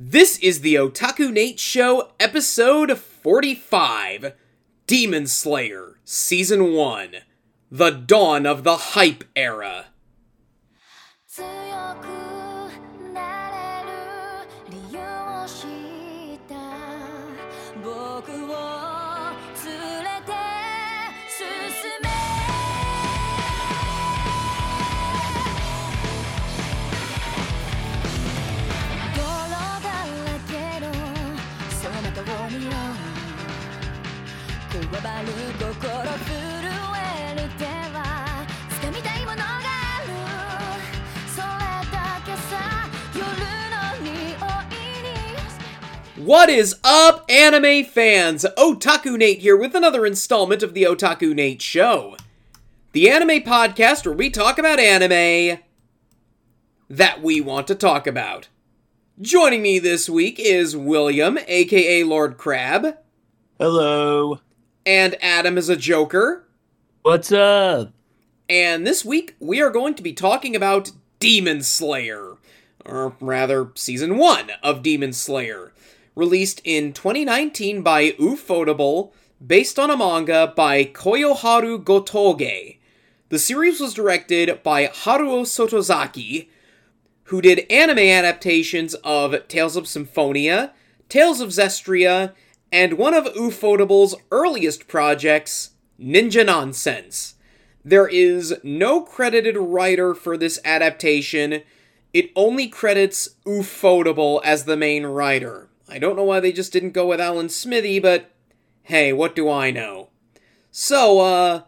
This is the Otaku Nate Show, episode 45 Demon Slayer, Season 1 The Dawn of the Hype Era. What is up, anime fans? Otaku Nate here with another installment of the Otaku Nate Show, the anime podcast where we talk about anime that we want to talk about. Joining me this week is William, aka Lord Crab, Hello. and Adam is a Joker. What's up? And this week we are going to be talking about Demon Slayer, or rather, season 1 of Demon Slayer, released in 2019 by Ufotable, based on a manga by Koyoharu Gotoge. The series was directed by Haruo Sotozaki, who did anime adaptations of Tales of Symphonia, Tales of Zestiria, and one of Ufotable's earliest projects, Ninja Nonsense. There is no credited writer for this adaptation. It only credits Ufotable as the main writer. I don't know why they just didn't go with Alan Smithee, but hey, what do I know? So, uh,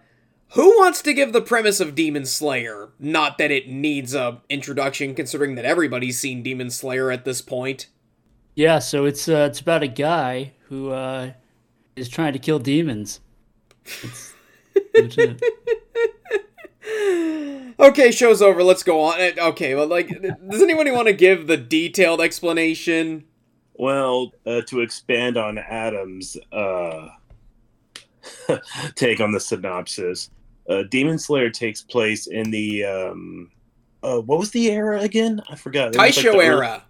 who wants to give the premise of Demon Slayer? Not that it needs a introduction, considering that everybody's seen Demon Slayer at this point. Yeah, so it's uh, it's about a guy who uh, is trying to kill demons. Okay, show's over. Let's go on. Eh, Okay, well, like, does anybody want to give the detailed explanation? Well, uh, to expand on Adam's uh, take on the synopsis, uh, Demon Slayer takes place in the um, uh, what was the era again? I forgot. Was like Taisho early- era.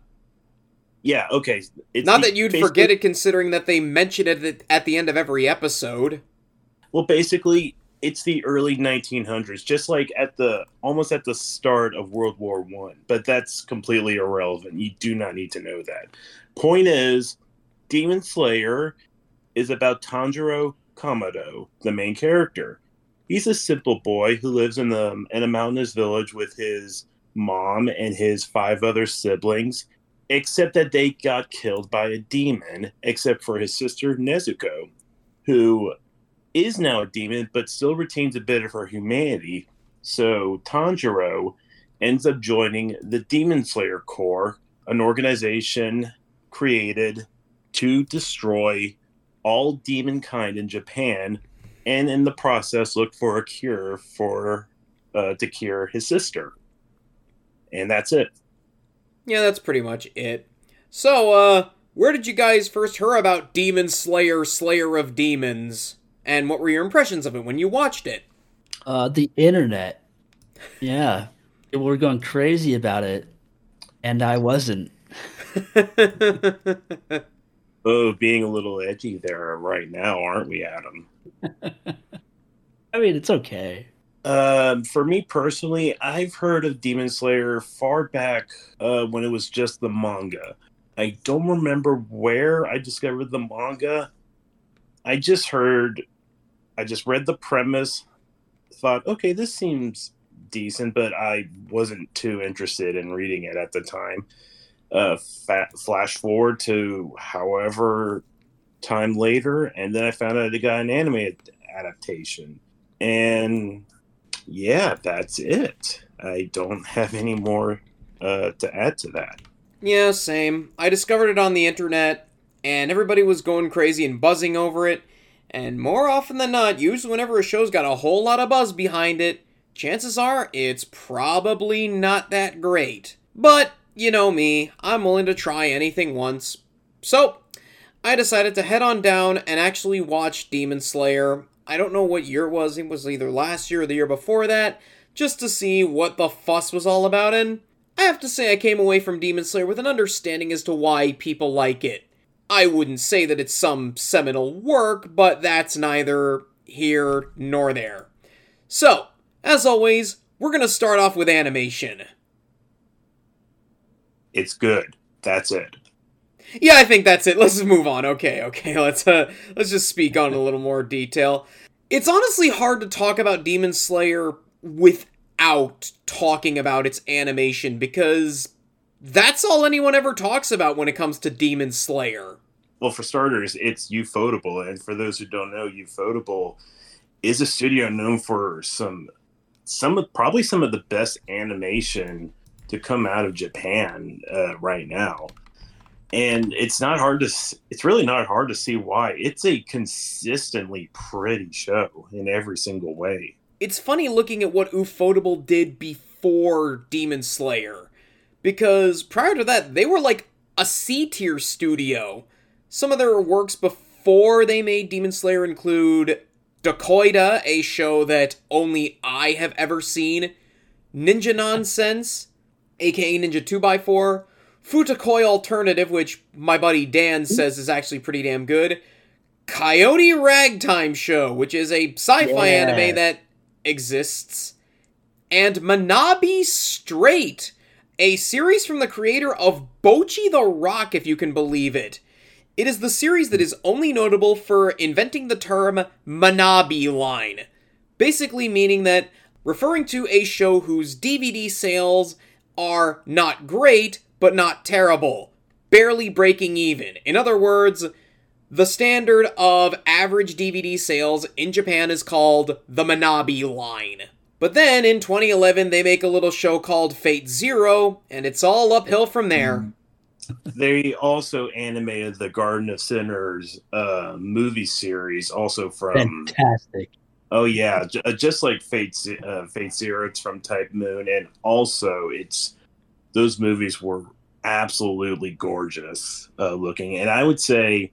Yeah. Okay. It's Not that you'd basically- forget it, considering that they mention it at the end of every episode. Well, basically, it's the early 1900s, just like at the almost at the start of World War One. But that's completely irrelevant. You do not need to know that. Point is, Demon Slayer is about Tanjiro Kamado, the main character. He's a simple boy who lives in the in a mountainous village with his mom and his five other siblings, except that they got killed by a demon, except for his sister Nezuko, who is now a demon but still retains a bit of her humanity. So Tanjiro ends up joining the Demon Slayer Corps, an organization created to destroy all demon kind in Japan, and in the process look for a cure for uh, to cure his sister. And that's it. Yeah, that's pretty much it. So, uh, where did you guys first hear about Demon Slayer, Slayer of Demons? And what were your impressions of it when you watched it? Uh, the internet. Yeah, people were going crazy about it, and I wasn't. Oh, being a little edgy there right now, aren't we, Adam? I mean, it's okay. Um, for me personally, I've heard of Demon Slayer far back uh, when it was just the manga. I don't remember where I discovered the manga. I just heard, I just read the premise, thought, okay, this seems decent, but I wasn't too interested in reading it at the time. Uh, fa- flash forward to however time later, and then I found out it got an anime adaptation. And yeah, that's it. I don't have any more uh, to add to that. yeah, same. I discovered it on the internet, and everybody was going crazy and buzzing over it. And more often than not, usually whenever a show's got a whole lot of buzz behind it, chances are it's probably not that great. But, you know me, I'm willing to try anything once. So, I decided to head on down and actually watch Demon Slayer. I don't know what year it was, it was either last year or the year before that, just to see what the fuss was all about, and I have to say I came away from Demon Slayer with an understanding as to why people like it. I wouldn't say that it's some seminal work, but that's neither here nor there. So, as always, we're gonna start off with animation. It's good. That's it. Yeah, I think that's it. Let's just move on. Okay, okay. Let's uh let's just speak on a little more detail. It's honestly hard to talk about Demon Slayer without talking about its animation because that's all anyone ever talks about when it comes to Demon Slayer. Well, for starters, it's Ufotable, and for those who don't know, Ufotable is a studio known for some some of probably some of the best animation to come out of Japan uh, right now. And it's not hard to it's really not hard to see why. It's a consistently pretty show in every single way. It's funny looking at what Ufotable did before Demon Slayer. Because prior to that, they were like a C tier studio. Some of their works before they made Demon Slayer include Dokkoida, a show that only I have ever seen, Ninja Nonsense, aka Ninja 2x4, Futakoi Alternative, which my buddy Dan hmm? says is actually pretty damn good, Coyote Ragtime Show, which is a sci fi Yeah. anime that exists, and Manabi Straight, a series from the creator of Bocchi the Rock, if you can believe it. It is the series that is only notable for inventing the term Manabi line, basically meaning that referring to a show whose DVD sales are not great, but not terrible, barely breaking even. In other words, the standard of average DVD sales in Japan is called the Manabi line. But then in 2011, they make a little show called Fate Zero, and it's all uphill from there. They also animated the Garden of Sinners uh, movie series, also from Fantastic. Oh yeah, j- uh, just like Fate Z- uh, Fate Zero, it's from Type Moon, and also it's those movies were absolutely gorgeous uh, looking, and I would say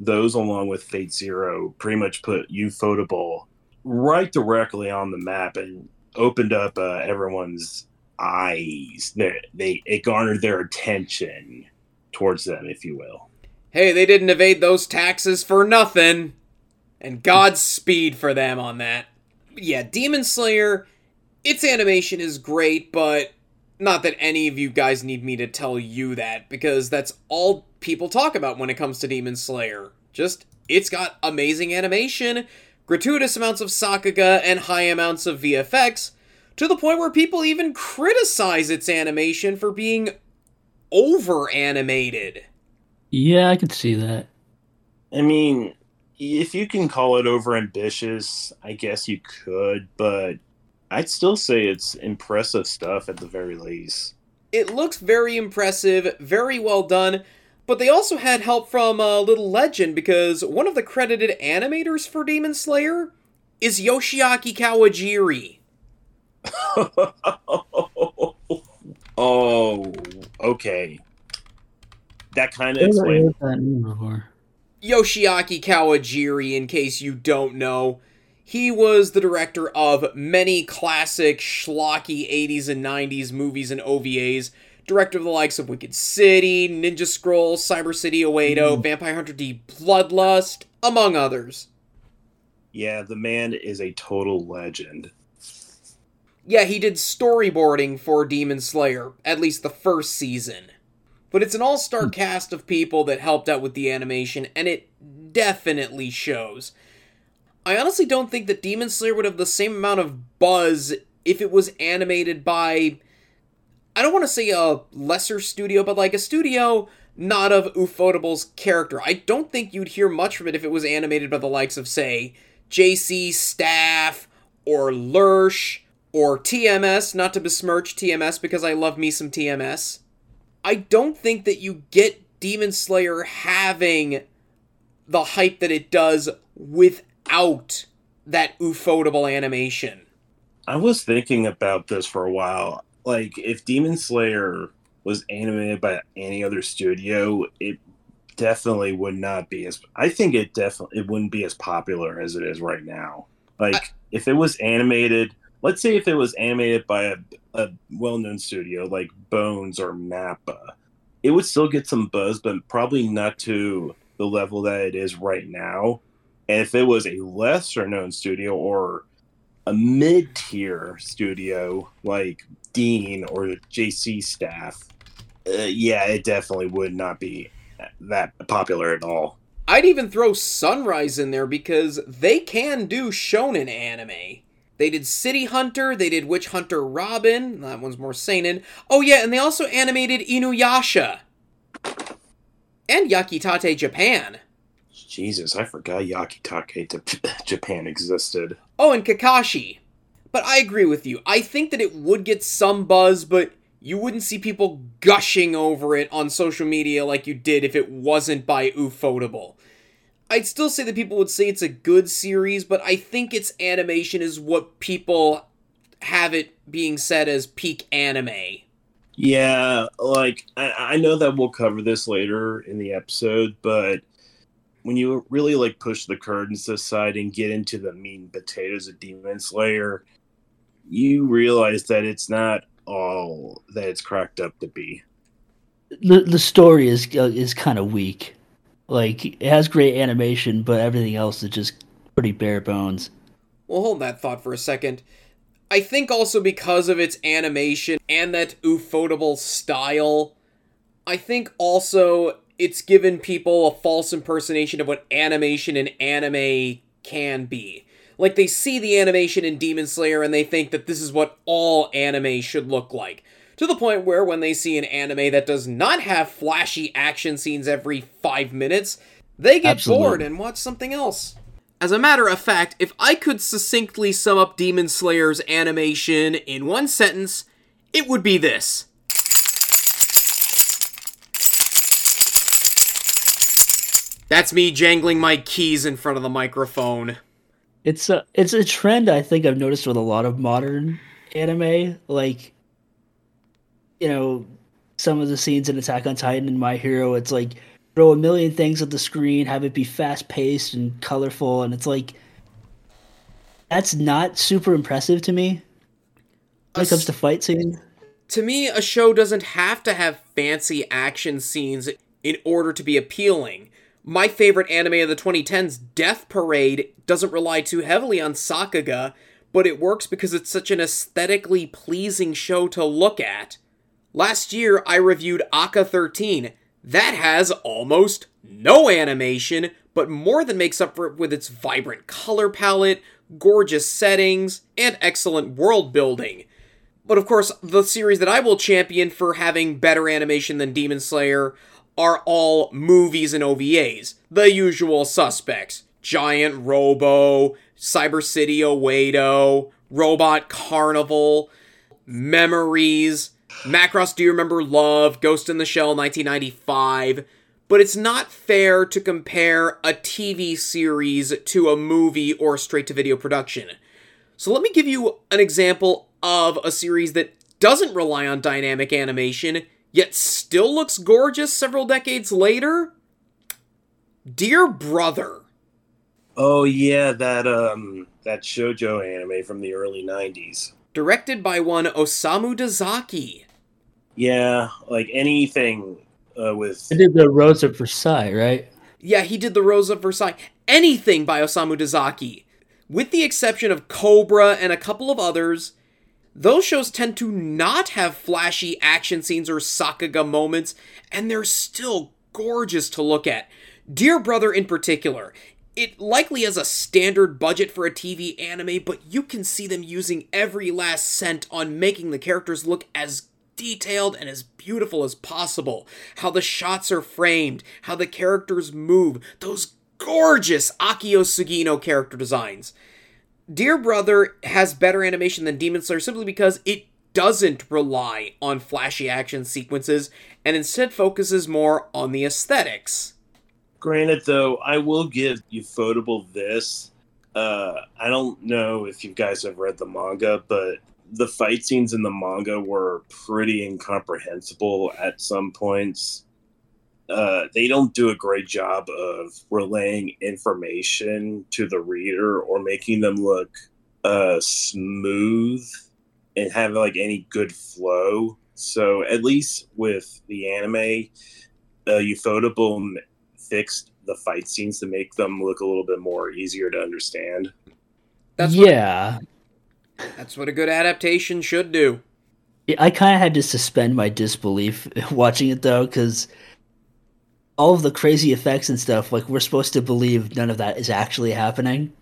those along with Fate Zero pretty much put Ufotable right directly on the map and opened up uh, everyone's eyes. They, they it garnered their attention towards them, if you will. Hey, they didn't evade those taxes for nothing. And Godspeed for them on that. Yeah, Demon Slayer, its animation is great, but not that any of you guys need me to tell you that, because that's all people talk about when it comes to Demon Slayer. Just, it's got amazing animation, gratuitous amounts of Sakuga, and high amounts of VFX, to the point where people even criticize its animation for being over animated. Yeah, I could see that. I mean, if you can call it over ambitious, I guess you could, but I'd still say it's impressive stuff at the very least. It looks very impressive, very well done, but they also had help from a little legend because one of the credited animators for Demon Slayer is Yoshiaki Kawajiri. oh, okay. That kind of I've never explains. heard that name before. Yoshiaki Kawajiri, in case you don't know, he was the director of many classic schlocky 80s and 90s movies and OVAs. Director of the likes of Wicked City, Ninja Scroll, Cyber City Oedo, hmm. Vampire Hunter D Bloodlust, among others. Yeah, the man is a total legend. Yeah, he did storyboarding for Demon Slayer, at least the first season. But it's an all star hmm. cast of people that helped out with the animation, and it definitely shows. I honestly don't think that Demon Slayer would have the same amount of buzz if it was animated by. I don't want to say a lesser studio, but like a studio not of Ufotable's character. I don't think you'd hear much from it if it was animated by the likes of, say, JC Staff or Lerche or TMS, not to besmirch TMS because I love me some TMS. I don't think that you get Demon Slayer having the hype that it does without that ufotable animation. I was thinking about this for a while. Like, if Demon Slayer was animated by any other studio, it definitely would not be as. I think it definitely it wouldn't be as popular as it is right now. Like, if it was animated let's say if it was animated by a, a well-known studio like Bones or Mappa, it would still get some buzz, but probably not to the level that it is right now. And if it was a lesser known studio or a mid tier studio like Dean or JC staff, uh, yeah, it definitely would not be that popular at all. I'd even throw Sunrise in there because they can do shonen anime. They did City Hunter, they did Witch Hunter Robin, that one's more seinen. Oh yeah, and they also animated Inuyasha. And Yakitate Japan. Jesus, I forgot Yakitate to Japan existed. Oh, and Kakashi. But I agree with you. I think that it would get some buzz, but you wouldn't see people gushing over it on social media like you did if it wasn't by Ufotable. I'd still say that people would say it's a good series, but I think its animation is what people have it being said as peak anime. Yeah, like I, I know that we'll cover this later in the episode, but when you really like push the curtains aside and get into the meat and potatoes of Demon Slayer, you realize that it's not all that it's cracked up to be. The the story is uh, is kind of weak. Like it has great animation, but everything else is just pretty bare bones. Well, hold that thought for a second. I think also because of its animation and that ufotable style, I think also it's given people a false impersonation of what animation and anime can be. Like they see the animation in Demon Slayer and they think that this is what all anime should look like. To the point where when they see an anime that does not have flashy action scenes every five minutes, they get Absolutely. bored and watch something else. As a matter of fact, if I could succinctly sum up Demon Slayer's animation in one sentence, it would be this. That's me jangling my keys in front of the microphone. It's a it's a trend I think I've noticed with a lot of modern anime. Like, you know, some of the scenes in Attack on Titan and My Hero, it's like throw a million things at the screen, have it be fast paced and colorful, and it's like that's not super impressive to me when it comes to fight scenes. To me, a show doesn't have to have fancy action scenes in order to be appealing. My favorite anime of the 2010s, Death Parade, doesn't rely too heavily on Sakuga, but it works because it's such an aesthetically pleasing show to look at. Last year, I reviewed ACCA 13. That has almost no animation, but more than makes up for it with its vibrant color palette, gorgeous settings, and excellent world building. But of course, the series that I will champion for having better animation than Demon Slayer are all movies and OVAs. The usual suspects Giant Robo, Cyber City Oedo, Robot Carnival, Memories, Macross Do You Remember Love, Ghost in the Shell 1995. But it's not fair to compare a TV series to a movie or straight to video production. So let me give you an example of a series that doesn't rely on dynamic animation, yet still looks gorgeous several decades later. Dear Brother. Oh yeah, that um that shojo anime from the early '90s. Directed by one Osamu Dezaki. Yeah, like anything uh, with I did the Rose of Versailles, right? Yeah, he did the Rose of Versailles. Anything by Osamu Dezaki. With the exception of Cobra and a couple of others, those shows tend to not have flashy action scenes or Sakuga moments, and they're still gorgeous to look at. Dear Brother, in particular, it likely has a standard budget for a TV anime, but you can see them using every last cent on making the characters look as detailed and as beautiful as possible. How the shots are framed, how the characters move, those gorgeous Akio Sugino character designs. Dear Brother has better animation than Demon Slayer simply because it doesn't rely on flashy action sequences and instead focuses more on the aesthetics. Granted, though, I will give you Ufotable this. Uh, I don't know if you guys have read the manga, but the fight scenes in the manga were pretty incomprehensible at some points. Uh, they don't do a great job of relaying information to the reader or making them look uh smooth and have like any good flow. So at least with the anime, uh, Ufotable m- fixed the fight scenes to make them look a little bit more easier to understand. That's what, yeah. that's what a good adaptation should do. I kind of had to suspend my disbelief watching it though, because all of the crazy effects and stuff, like we're supposed to believe none of that is actually happening.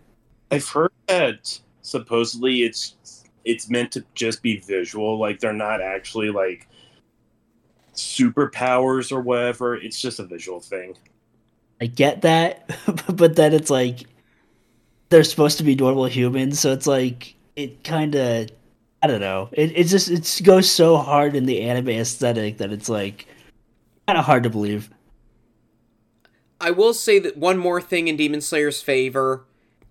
I've heard that supposedly it's it's meant to just be visual, like they're not actually like superpowers or whatever. It's just a visual thing. I get that, but then it's like they're supposed to be normal humans, so it's like it kind of I don't know. It it just it goes so hard in the anime aesthetic that it's like kind of hard to believe. I will say that one more thing in Demon Slayer's favor.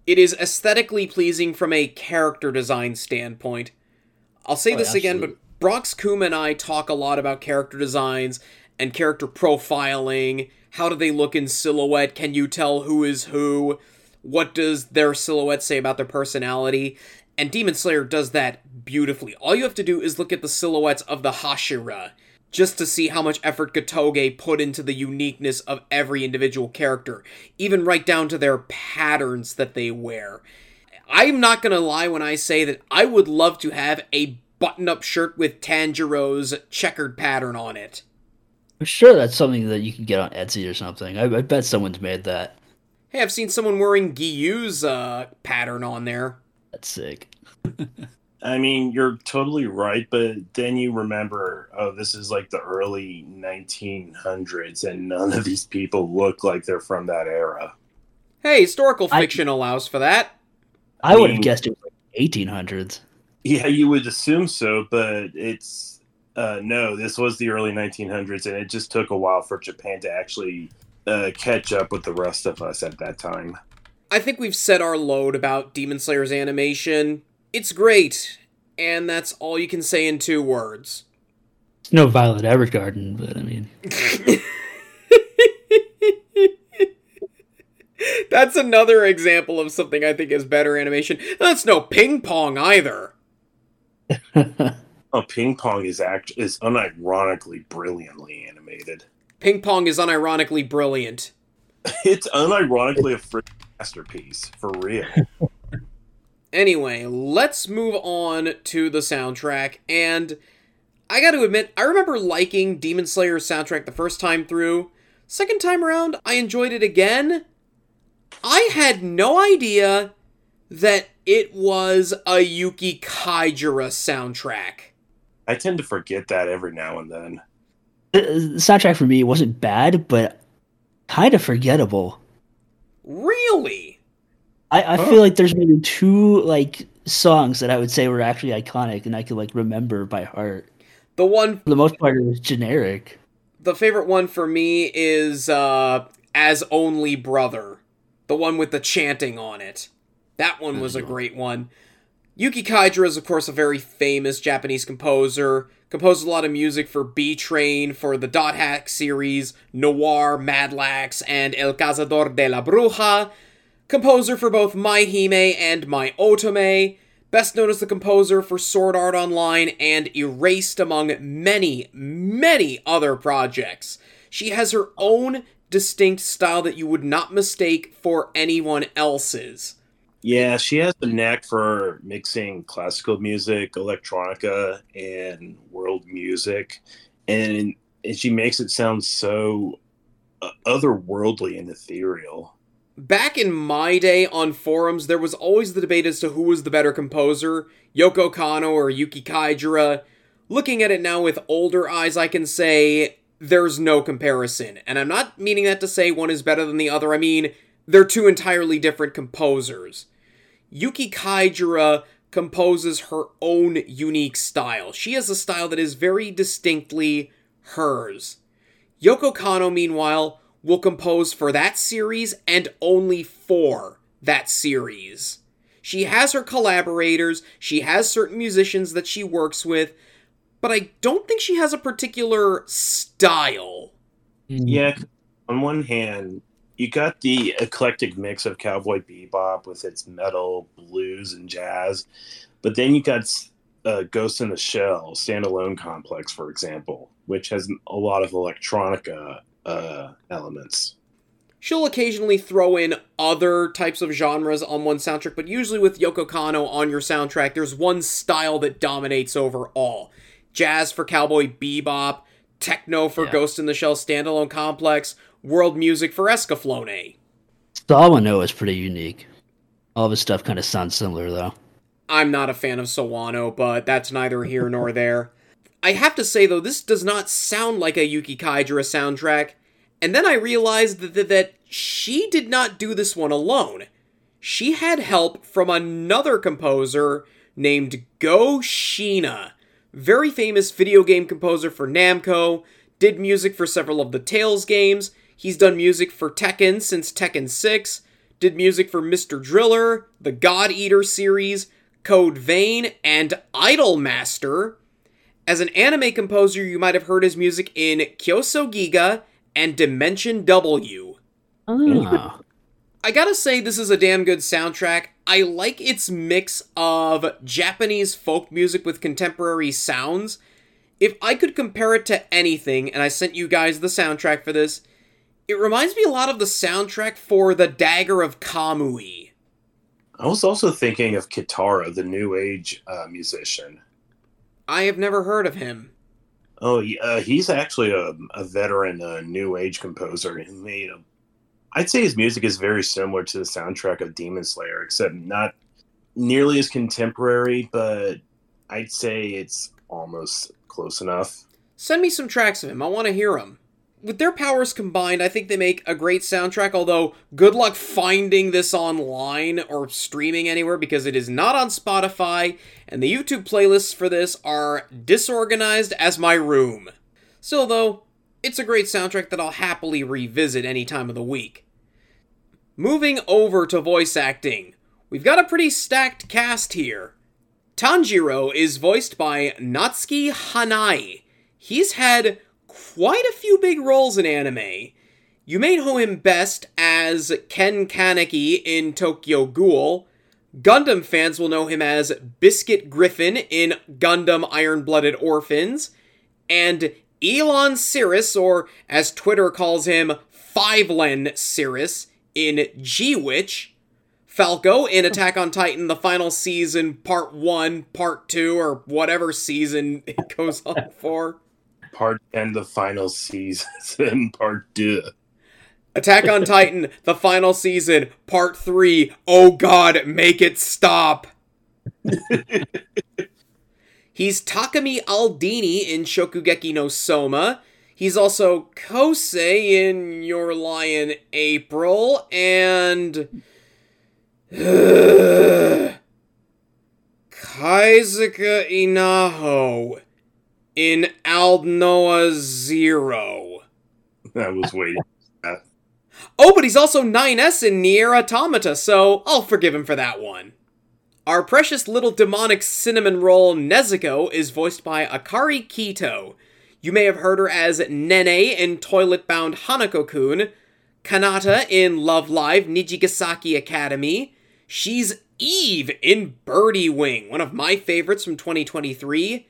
It is aesthetically pleasing from a character design standpoint. I'll say Oh, this again, but Brox Kuma and I talk a lot about character designs and character profiling. How do they look in silhouette? Can you tell who is who? What does their silhouette say about their personality? And Demon Slayer does that beautifully. All you have to do is look at the silhouettes of the Hashira just to see how much effort Gotoge put into the uniqueness of every individual character, even right down to their patterns that they wear. I'm not gonna lie when I say that I would love to have a button up shirt with Tanjiro's checkered pattern on it. I'm sure that's something that you can get on Etsy or something. I, I bet someone's made that. Hey, I've seen someone wearing Giyu's uh, pattern on there. That's sick. I mean, you're totally right, but then you remember, oh, this is like the early 1900s, and none of these people look like they're from that era. Hey, historical I- fiction allows for that. I would have guessed it was like 1800s. Yeah, you would assume so, but it's uh, no. This was the early 1900s, and it just took a while for Japan to actually uh, catch up with the rest of us at that time. I think we've said our load about Demon Slayer's animation. It's great, and that's all you can say in two words. It's no Violet Evergarden, but I mean, That's another example of something I think is better animation. That's no ping pong either. Oh, ping pong is act is unironically brilliantly animated. Ping pong is unironically brilliant. It's unironically a freaking masterpiece for real. Anyway, let's move on to the soundtrack. And I gotta admit, I remember liking Demon Slayer's soundtrack the first time through. Second time around, I enjoyed it again. I had no idea that it was a Yuki Kajiura soundtrack. I tend to forget that every now and then. the, the soundtrack for me wasn't bad, but kind of forgettable. Really? I, I Huh. feel like there's maybe two like songs that I would say were actually iconic and I could like remember by heart. The one For the most part, it was generic. the favorite one for me is uh as only brother the one with the chanting on it that one was a great one yuki kajiura is of course a very famous japanese composer composed a lot of music for b train for the dot hack series noir madlax and el cazador de la bruja composer for both my hime and my otome Best known as the composer for Sword Art Online and Erased, among many, many other projects. She has her own distinct style that you would not mistake for anyone else's. Yeah, she has a knack for mixing classical music, electronica, and world music, and, and she makes it sound so uh, otherworldly and ethereal. Back in my day on forums, there was always the debate as to who was the better composer, Yoko Kanno or Yuki Kajiura. Looking at it now with older eyes, I can say there's no comparison. And I'm not meaning that to say one is better than the other, I mean, they're two entirely different composers. Yuki Kajiura composes her own unique style. She has a style that is very distinctly hers. Yoko Kanno, meanwhile, will compose for that series and only for that series. She has her collaborators, she has certain musicians that she works with, but I don't think she has a particular style. Yeah, on one hand, you got the eclectic mix of cowboy bebop with its metal, blues, and jazz, but then you got uh, Ghost in the Shell standalone complex, for example, which has a lot of electronica uh, elements. She'll occasionally throw in other types of genres on one soundtrack, but usually with Yoko Kanno on your soundtrack, there's one style that dominates over all. Jazz for Cowboy Bebop, techno for Yeah. Ghost in the Shell standalone complex, world music for Escaflowne. Sawano is pretty unique. All of his stuff kind of sounds similar, though. I'm not a fan of Sawano, but that's neither here nor there. I have to say though, this does not sound like a Yuki Kajiura soundtrack. And then I realized that, that, that she did not do this one alone. She had help from another composer named Go Shiina, very famous video game composer for Namco, did music for several of the Tales games. He's done music for Tekken since Tekken 6, did music for Mr. Driller, the God Eater series, Code Vein, and Idol Master. As an anime composer, you might have heard his music in Kyousogiga and Dimension W. Oh. I gotta say, this is a damn good soundtrack. I like its mix of Japanese folk music with contemporary sounds. If I could compare it to anything, and I sent you guys the soundtrack for this, it reminds me a lot of the soundtrack for The Dagger of Kamui. I was also thinking of Kitaro, the new age uh, musician. I have never heard of him. Oh, uh, he's actually a, a veteran uh, new age composer. He made a, I'd say his music is very similar to the soundtrack of Demon Slayer, except not nearly as contemporary, but I'd say it's almost close enough. Send me some tracks of him. I want to hear them. With their powers combined, I think they make a great soundtrack, although good luck finding this online or streaming anywhere because it is not on Spotify, and the YouTube playlists for this are disorganized as my room. Still, though, it's a great soundtrack that I'll happily revisit any time of the week. Moving over to voice acting, we've got a pretty stacked cast here. Tanjiro is voiced by Natsuki Hanae. He's had quite a few big roles in anime. You may know him best as Ken Kaneki in Tokyo Ghoul. Gundam fans will know him as Biscuit Griffin in Gundam Iron Blooded Orphans. And Elan Ceres, or as Twitter calls him, Fivelen Ceres, in G Witch. Falco in Attack on Titan, the final season, part one, part two, or whatever season it goes on for. Part and the final season, part two. Attack on Titan, the final season, part three. Oh god, make it stop. He's Takumi Aldini in Shokugeki no Soma. He's also Kosei in Your Lie in April, and. Kaizuka Inaho in Aldnoah Zero. I was waiting. Oh, but he's also 9S in Nier Automata, so I'll forgive him for that one. Our precious little demonic cinnamon roll Nezuko is voiced by Akari Kito. You may have heard her as Nene in Toilet Bound Hanako-kun, Kanata in Love Live Nijigasaki Academy. She's Eve in Birdie Wing, one of my favorites from 2023.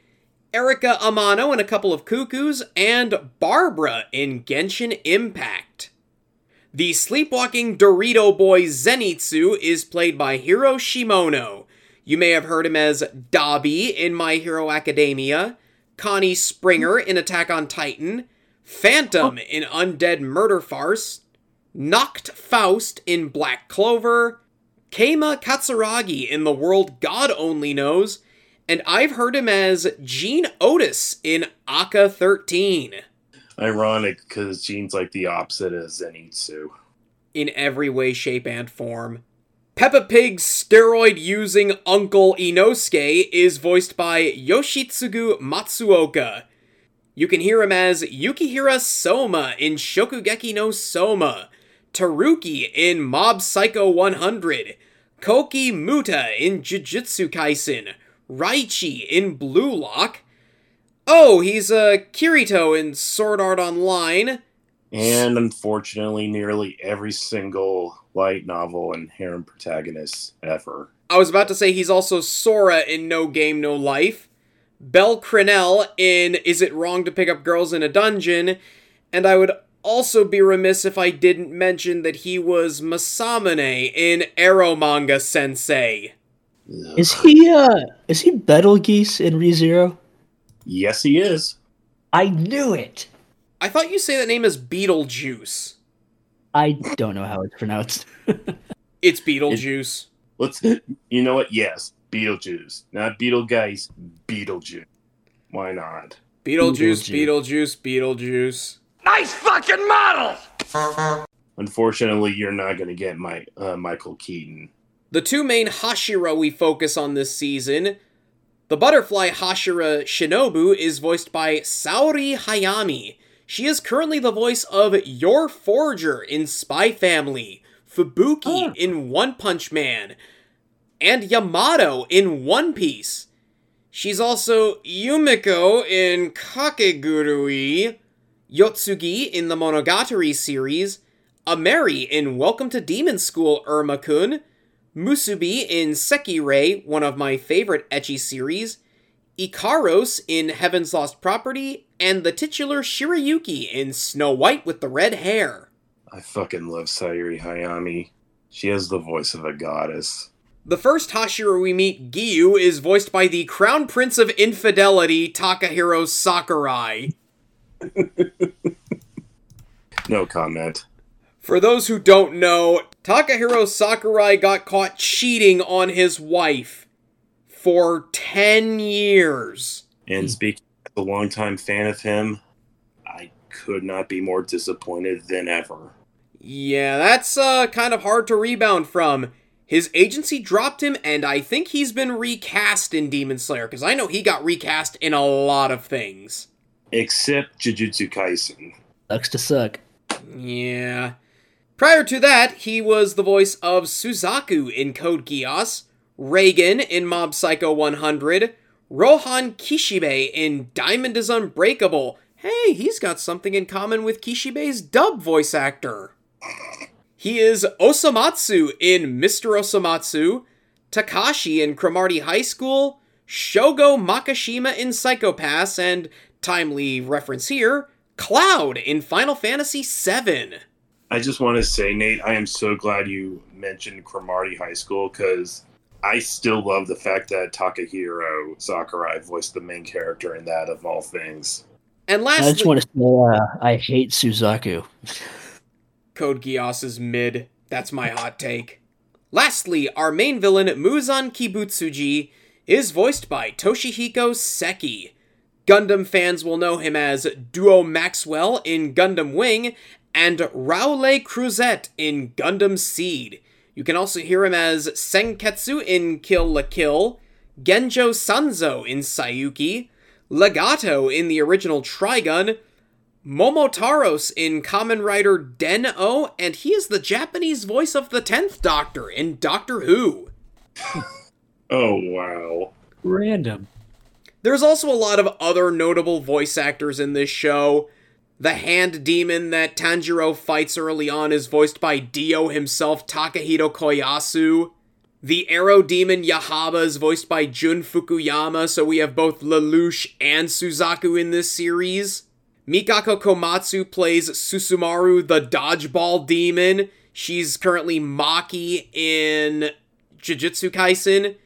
Erika Amano in a couple of cuckoos, and Barbara in Genshin Impact. The sleepwalking Dorito boy Zenitsu is played by Hiro Shimono. You may have heard him as Dabi in My Hero Academia, Connie Springer in Attack on Titan, Phantom oh. in Undead Murder Farce, Noct Faust in Black Clover, Keima Katsuragi in The World God Only Knows, and I've heard him as Gene Otus in ACCA 13. Ironic because Gene's like the opposite of Zenitsu. in every way, shape, and form. Peppa Pig's steroid using Uncle Inosuke is voiced by Yoshitsugu Matsuoka. You can hear him as Yukihira Soma in Shokugeki no Soma, Teruki in Mob Psycho 100, Koki Muta in Jujutsu Kaisen, Raichi in Blue Lock. Oh, he's uh, Kirito in Sword Art Online, And unfortunately, nearly every single light novel and harem protagonist ever. I was about to say he's also Sora in No Game No Life, Bell Cranel in Is It Wrong to Pick Up Girls in a Dungeon, and I would also be remiss if I didn't mention that he was Masamune in Eromanga Sensei. Ugh. Is he uh is he Betelgeuse in ReZero? Yes, he is. I knew it. I thought you say that name is Beetlejuice. I don't know how it's pronounced. It's Beetlejuice. Let's. You know what? Yes, Beetlejuice, not Beetlegeist. Beetlejuice. Why not? Beetlejuice, Beetlejuice. Beetlejuice, Nice fucking model. Unfortunately, you're not going to get my uh, Michael Keaton. The two main Hashira we focus on this season. The butterfly Hashira Shinobu is voiced by Saori Hayami. She is currently the voice of Yor Forger in Spy Family, Fubuki Oh. in One Punch Man, and Yamato in One Piece. She's also Yumiko in Kakegurui, Yotsugi in the Monogatari series, Ameri in Welcome to Demon School Iruma-kun, Musubi in Sekirei, one of my favorite ecchi series, Ikaros in Heaven's Lost Property, and the titular Shirayuki in Snow White with the Red Hair. I fucking love Sayuri Hayami. She has the voice of a goddess. The first Hashira we meet, Giyu, is voiced by the Crown Prince of Infidelity, Takahiro Sakurai. No comment. For those who don't know, Takahiro Sakurai got caught cheating on his wife for 10 years. And speaking as a longtime fan of him, I could not be more disappointed than ever. Yeah, that's uh, kind of hard to rebound from. His agency dropped him, and I think he's been recast in Demon Slayer, because I know he got recast in a lot of things. Except Jujutsu Kaisen. Sucks to suck. Yeah. Prior to that, he was the voice of Suzaku in Code Geass, Reigen in Mob Psycho 100, Rohan Kishibe in Diamond is Unbreakable. Hey, he's got something in common with Kishibe's dub voice actor. He is Osomatsu in Mr. Osomatsu, Takashi in Cromartie High School, Shogo Makishima in Psycho-Pass, and, timely reference here, Cloud in Final Fantasy VII. I just want to say, Nate, I am so glad you mentioned Cromartie High School because I still love the fact that Takahiro Sakurai voiced the main character in that of all things. And last, I just want to say uh, I hate Suzaku. Code Geass is mid. That's my hot take. Lastly, our main villain, Muzan Kibutsuji, is voiced by Toshihiko Seki. Gundam fans will know him as Duo Maxwell in Gundam Wing and Rau Le Creuset in Gundam Seed. You can also hear him as Senketsu in Kill la Kill, Genjo Sanzo in Saiyuki, Legato in the original Trigun, Momotaros in Kamen Rider Den-O, and he is the Japanese voice of the 10th Doctor in Doctor Who. Oh, wow. Random. There's also a lot of other notable voice actors in this show. The hand demon that Tanjiro fights early on is voiced by Dio himself, Takehito Koyasu. The arrow demon Yahaba is voiced by Jun Fukuyama, so we have both Lelouch and Suzaku in this series. Mikako Komatsu plays Susamaru the dodgeball demon. She's currently Maki in Jujutsu Kaisen.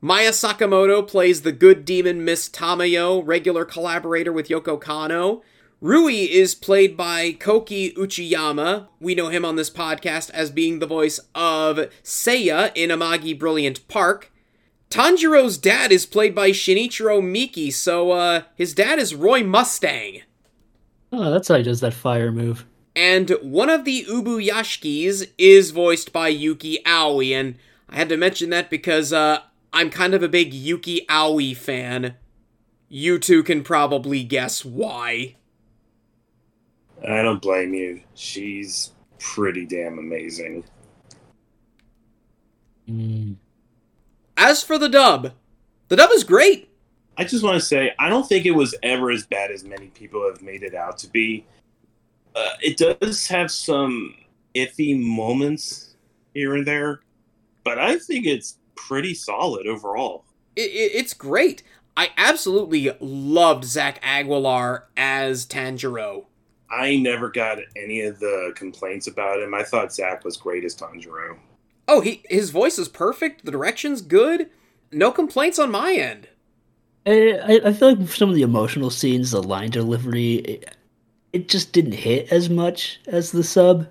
Maya Sakamoto plays the good demon Miss Tamayo, regular collaborator with Yoko Kanno. Rui is played by Koki Uchiyama. We know him on this podcast as being the voice of Seiya in Amagi Brilliant Park. Tanjiro's dad is played by Shinichiro Miki, so uh, his dad is Roy Mustang. Oh, that's how he does that fire move. And one of the Ubuyashikis is voiced by Yuki Aoi, and I had to mention that because uh, I'm kind of a big Yuki Aoi fan. You two can probably guess why. I don't blame you. She's pretty damn amazing. Mm. As for the dub, the dub is great. I just want to say, I don't think it was ever as bad as many people have made it out to be. Uh, it does have some iffy moments here and there, but I think it's pretty solid overall. It, it, it's great. I absolutely loved Zach Aguilar as Tanjiro. I never got any of the complaints about him. I thought Zach was great as Tanjiro. Oh, he his voice is perfect. The direction's good. No complaints on my end. I, I- I feel like some of the emotional scenes, the line delivery, it, it just didn't hit as much as the sub.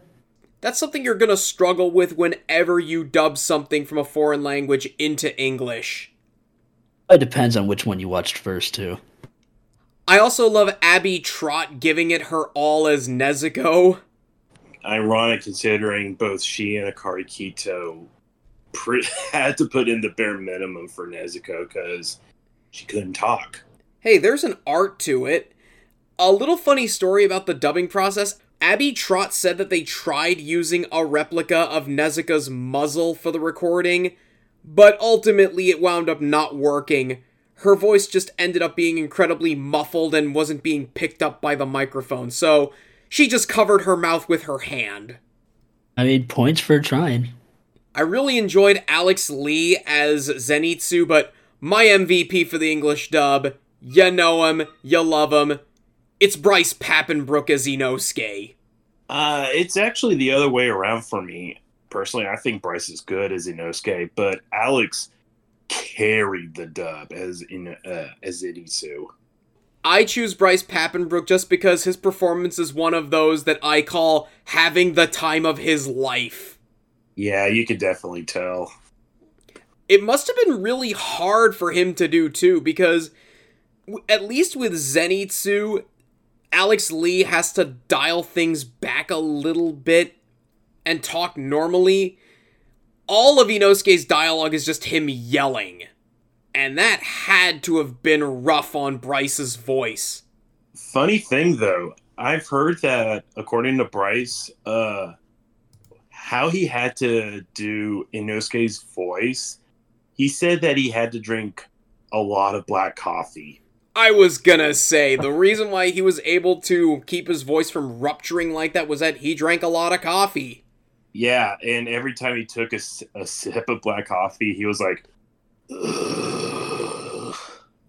That's something you're gonna struggle with whenever you dub something from a foreign language into English. It depends on which one you watched first, too. I also love Abby Trott giving it her all as Nezuko. Ironic considering both she and Akari Kito pre- had to put in the bare minimum for Nezuko because she couldn't talk. Hey, there's an art to it. A little funny story about the dubbing process. Abby Trott said that they tried using a replica of Nezuko's muzzle for the recording, but ultimately it wound up not working. Her voice just ended up being incredibly muffled and wasn't being picked up by the microphone, so she just covered her mouth with her hand. I mean, points for trying. I really enjoyed Aleks Le as Zenitsu, but my MVP for the English dub, you know him, you love him. It's Bryce Papenbrook as Inosuke. Uh, it's actually the other way around for me. Personally, I think Bryce is good as Inosuke, but Aleks carried the dub as in uh, as Zenitsu. I choose Bryce Papenbrook just because his performance is one of those that I call having the time of his life. Yeah, you could definitely tell. It must have been really hard for him to do too, because w- at least with Zenitsu, Aleks Le has to dial things back a little bit and talk normally. All of Inosuke's dialogue is just him yelling. And that had to have been rough on Bryce's voice. Funny thing though, I've heard that according to Bryce, uh, how he had to do Inosuke's voice, he said that he had to drink a lot of black coffee. I was gonna say, the reason why he was able to keep his voice from rupturing like that was that he drank a lot of coffee. Yeah, and every time he took a sip of black coffee, he was like, "Ugh."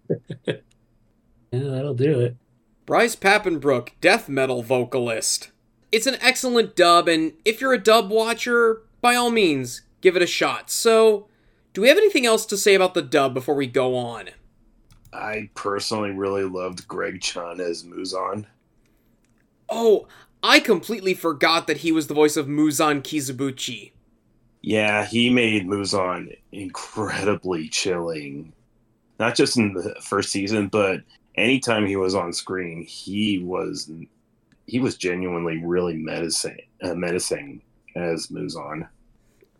Yeah, that'll do it. Bryce Papenbrook, death metal vocalist. It's an excellent dub, and if you're a dub watcher, by all means, give it a shot. So, do we have anything else to say about the dub before we go on? I personally really loved Greg Chun as Muzan. Oh, I completely forgot that he was the voice of Muzan Kizabuchi. Yeah, he made Muzan incredibly chilling. Not just in the first season, but anytime he was on screen, he was he was genuinely really menacing, uh, menacing as Muzan.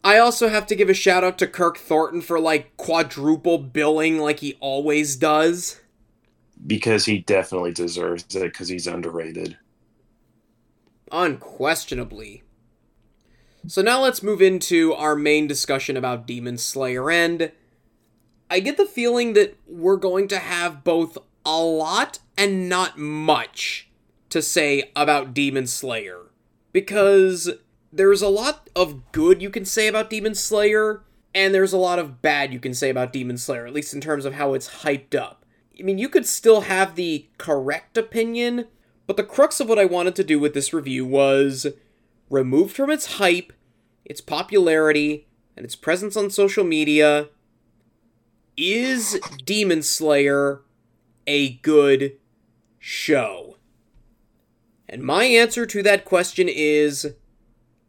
I also have to give a shout out to Kirk Thornton for like quadruple billing like he always does. because he definitely deserves it because he's underrated. Unquestionably. So now let's move into our main discussion about Demon Slayer, and I get the feeling that we're going to have both a lot and not much to say about Demon Slayer. Because there's a lot of good you can say about Demon Slayer, and there's a lot of bad you can say about Demon Slayer, at least in terms of how it's hyped up. I mean, you could still have the correct opinion, but the crux of what I wanted to do with this review was removed from its hype, its popularity, and its presence on social media, is Demon Slayer a good show? And my answer to that question is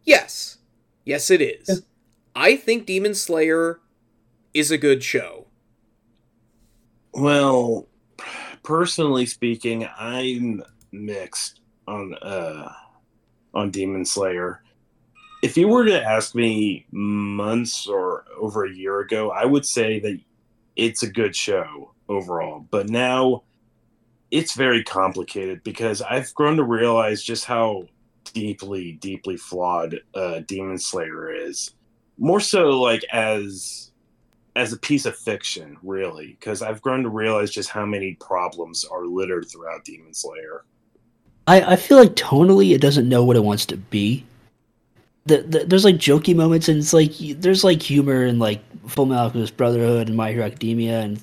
yes. Yes, it is. I think Demon Slayer is a good show. Well, personally speaking, I'm mixed on uh on Demon Slayer. If you were to ask me months or over a year ago, I would say that it's a good show overall. But now it's very complicated because I've grown to realize just how deeply, deeply flawed uh, Demon Slayer is. More so, like as as a piece of fiction, really, because I've grown to realize just how many problems are littered throughout Demon Slayer. I, I feel like tonally it doesn't know what it wants to be. The, the, there's like jokey moments and it's like there's like humor and like Full Metal Alchemist Brotherhood and My Hero Academia and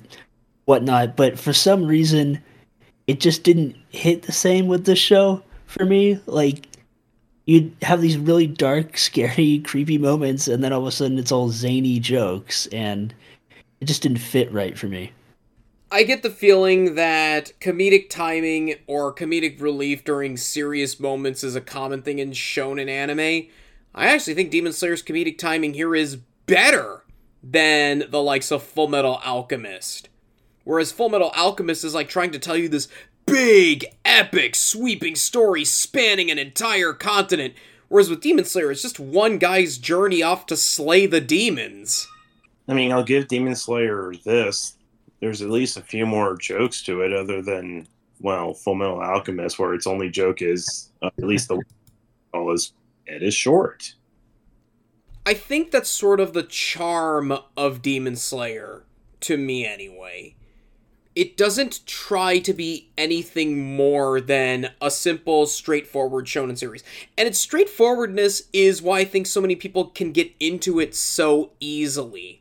whatnot, but for some reason it just didn't hit the same with this show for me. Like you'd have these really dark, scary, creepy moments, and then all of a sudden it's all zany jokes, and it just didn't fit right for me. I get the feeling that comedic timing or comedic relief during serious moments is a common thing in shonen anime. I actually think Demon Slayer's comedic timing here is better than the likes of Full Metal Alchemist. Whereas Full Metal Alchemist is like trying to tell you this big, epic, sweeping story spanning an entire continent. Whereas with Demon Slayer, it's just one guy's journey off to slay the demons. I mean, I'll give Demon Slayer this. There's at least a few more jokes to it, other than well, Full Metal Alchemist, where its only joke is uh, at least the all is it is short. I think that's sort of the charm of Demon Slayer, to me anyway. It doesn't try to be anything more than a simple, straightforward shonen series. And its straightforwardness is why I think so many people can get into it so easily.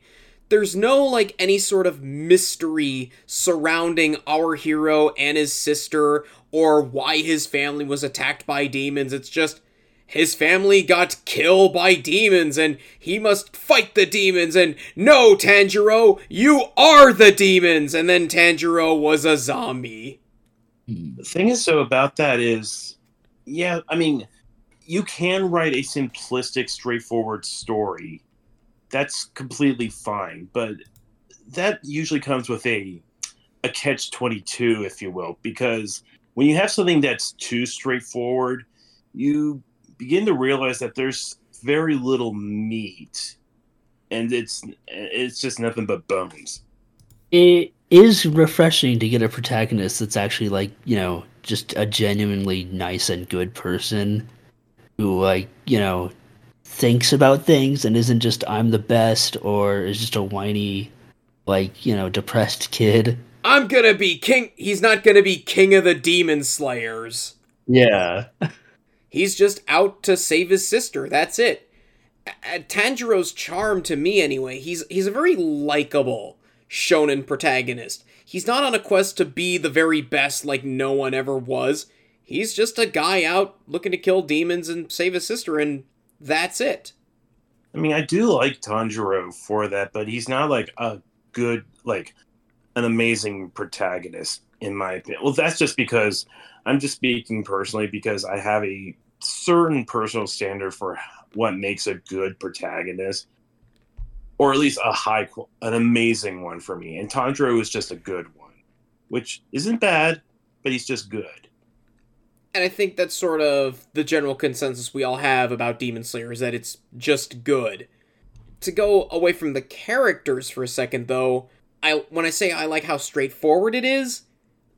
There's no, like, any sort of mystery surrounding our hero and his sister, or why his family was attacked by demons. It's just, his family got killed by demons and he must fight the demons and no Tanjiro you are the demons and then Tanjiro was a zombie The thing is, so about that is, yeah, I mean, you can write a simplistic, straightforward story. That's completely fine, but that usually comes with a a catch twenty two, if you will, because when you have something that's too straightforward, you begin to realize that there's very little meat, and it's it's just nothing but bones. It is refreshing to get a protagonist that's actually like, you know, just a genuinely nice and good person who like, you know, thinks about things and isn't just I'm the best or is just a whiny like, you know, depressed kid. I'm gonna be king he's not gonna be king of the demon slayers Yeah. he's just out to save his sister that's it A- Tanjiro's charm to me anyway he's he's a very likable shonen protagonist he's not on a quest to be the very best like no one ever was he's just a guy out looking to kill demons and save his sister and that's it I mean, I do like Tanjiro for that, but he's not like a good, like an amazing protagonist, in my opinion. Well, that's just because I'm just speaking personally because I have a certain personal standard for what makes a good protagonist, or at least a high, an amazing one for me. And Tanjiro is just a good one, which isn't bad, but he's just good. And I think that's sort of the general consensus we all have about Demon Slayer is that it's just good. To go away from the characters for a second, though, I when I say I like how straightforward it is,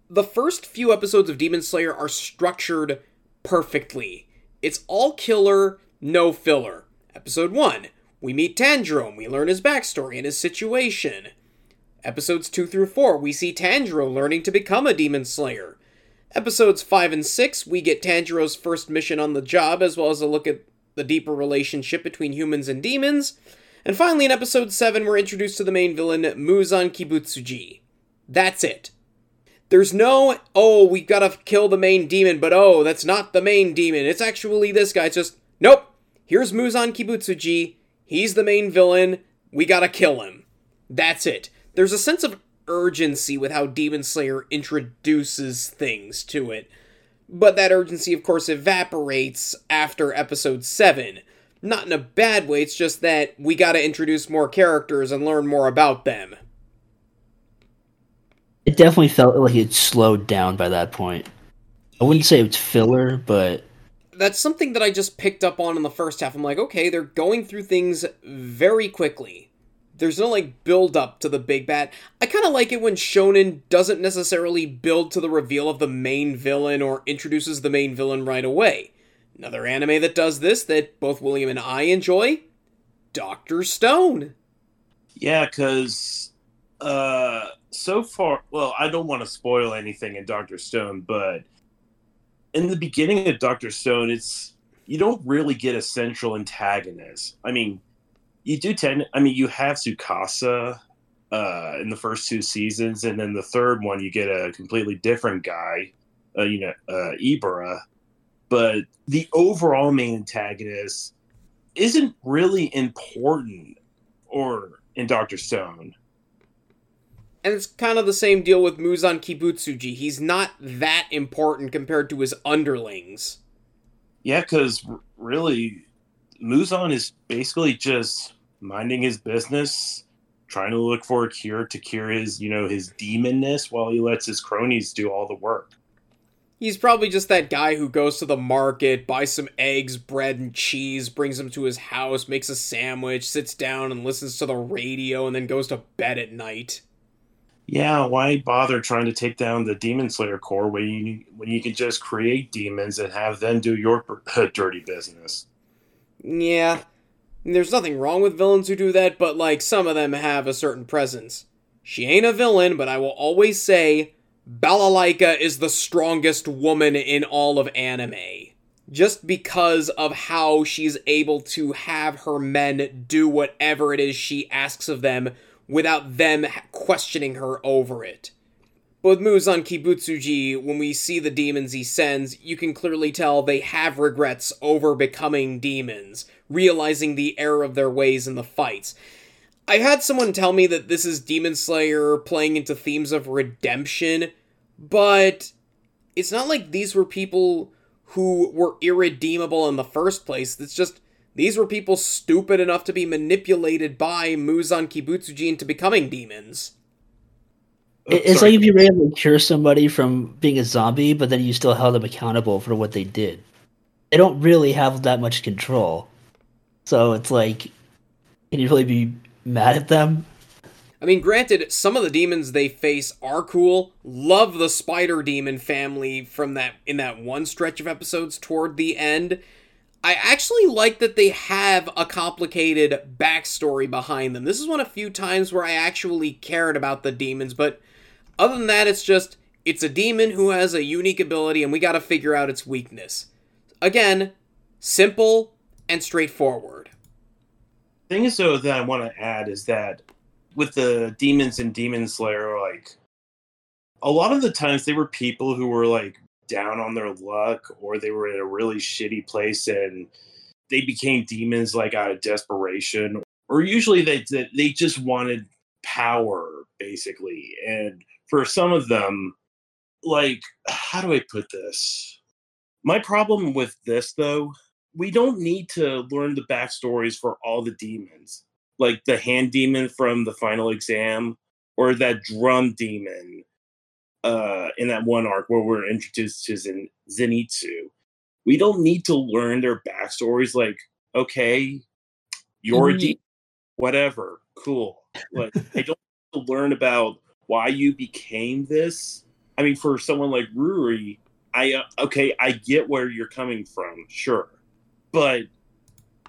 the first few episodes of Demon Slayer are structured perfectly. It's all killer, no filler. Episode 1, we meet Tanjiro and we learn his backstory and his situation. Episodes 2 through 4, we see Tanjiro learning to become a Demon Slayer. Episodes 5 and 6, we get Tanjiro's first mission on the job, as well as a look at the deeper relationship between humans and demons. And finally, in episode 7, we're introduced to the main villain, Muzan Kibutsuji. That's it. There's no, oh, we gotta kill the main demon, but oh, that's not the main demon. It's actually this guy. It's just, nope, here's Muzan Kibutsuji. He's the main villain. We gotta kill him. That's it. There's a sense of urgency with how Demon Slayer introduces things to it. But that urgency, of course, evaporates after episode 7. Not in a bad way, it's just that we gotta introduce more characters and learn more about them. It definitely felt like it slowed down by that point. I wouldn't say it's filler, but That's something that I just picked up on in the first half. I'm like, okay, they're going through things very quickly. There's no like build up to the big bad. I kind of like it when shonen doesn't necessarily build to the reveal of the main villain or introduces the main villain right away. Another anime that does this that both William and I enjoy, Doctor Stone. Yeah, because uh, so far, well, I don't want to spoil anything in Doctor Stone, but in the beginning of Doctor Stone, it's you don't really get a central antagonist. I mean, you do tend. I mean, you have Tsukasa uh, in the first two seasons, and then the third one you get a completely different guy, uh, you know, uh, Ibara. But the overall main antagonist isn't really important, or in Doctor Stone. And it's kind of the same deal with Muzan Kibutsuji. He's not that important compared to his underlings. Yeah, because really, Muzan is basically just minding his business, trying to look for a cure to cure his, you know, his demonness while he lets his cronies do all the work. He's probably just that guy who goes to the market, buys some eggs, bread, and cheese, brings them to his house, makes a sandwich, sits down and listens to the radio, and then goes to bed at night. Yeah, why bother trying to take down the Demon Slayer Corps when you when you can just create demons and have them do your dirty business? Yeah, there's nothing wrong with villains who do that, but like some of them have a certain presence. She ain't a villain, but I will always say Balalaika is the strongest woman in all of anime. Just because of how she's able to have her men do whatever it is she asks of them without them questioning her over it. But with Muzan Kibutsuji, when we see the demons he sends, you can clearly tell they have regrets over becoming demons, realizing the error of their ways in the fights. I had someone tell me that this is Demon Slayer playing into themes of redemption, but it's not like these were people who were irredeemable in the first place. It's just these were people stupid enough to be manipulated by Muzan Kibutsuji into becoming demons. Oh, it's sorry. like if you were able to cure somebody from being a zombie, but then you still held them accountable for what they did. They don't really have that much control. So it's like, can you really be mad at them? I mean, granted, some of the demons they face are cool. Love the spider demon family from that in that one stretch of episodes toward the end. I actually like that they have a complicated backstory behind them. This is one of few times where I actually cared about the demons, but other than that, it's just it's a demon who has a unique ability and we gotta figure out its weakness. Again, simple and straightforward. thing is though that I want to add is that with the demons and Demon Slayer, like a lot of the times they were people who were like down on their luck or they were in a really shitty place and they became demons like out of desperation or usually they they just wanted power basically and for some of them like how do i put this my problem with this though we don't need to learn the backstories for all the demons like the hand demon from the final exam or that drum demon uh, in that one arc where we're introduced to Zen- Zenitsu. We don't need to learn their backstories. Like, okay, you're a Mhm. demon, whatever, cool. Like, I don't need to learn about why you became this. I mean, for someone like Rui, I uh, okay, I get where you're coming from, sure, but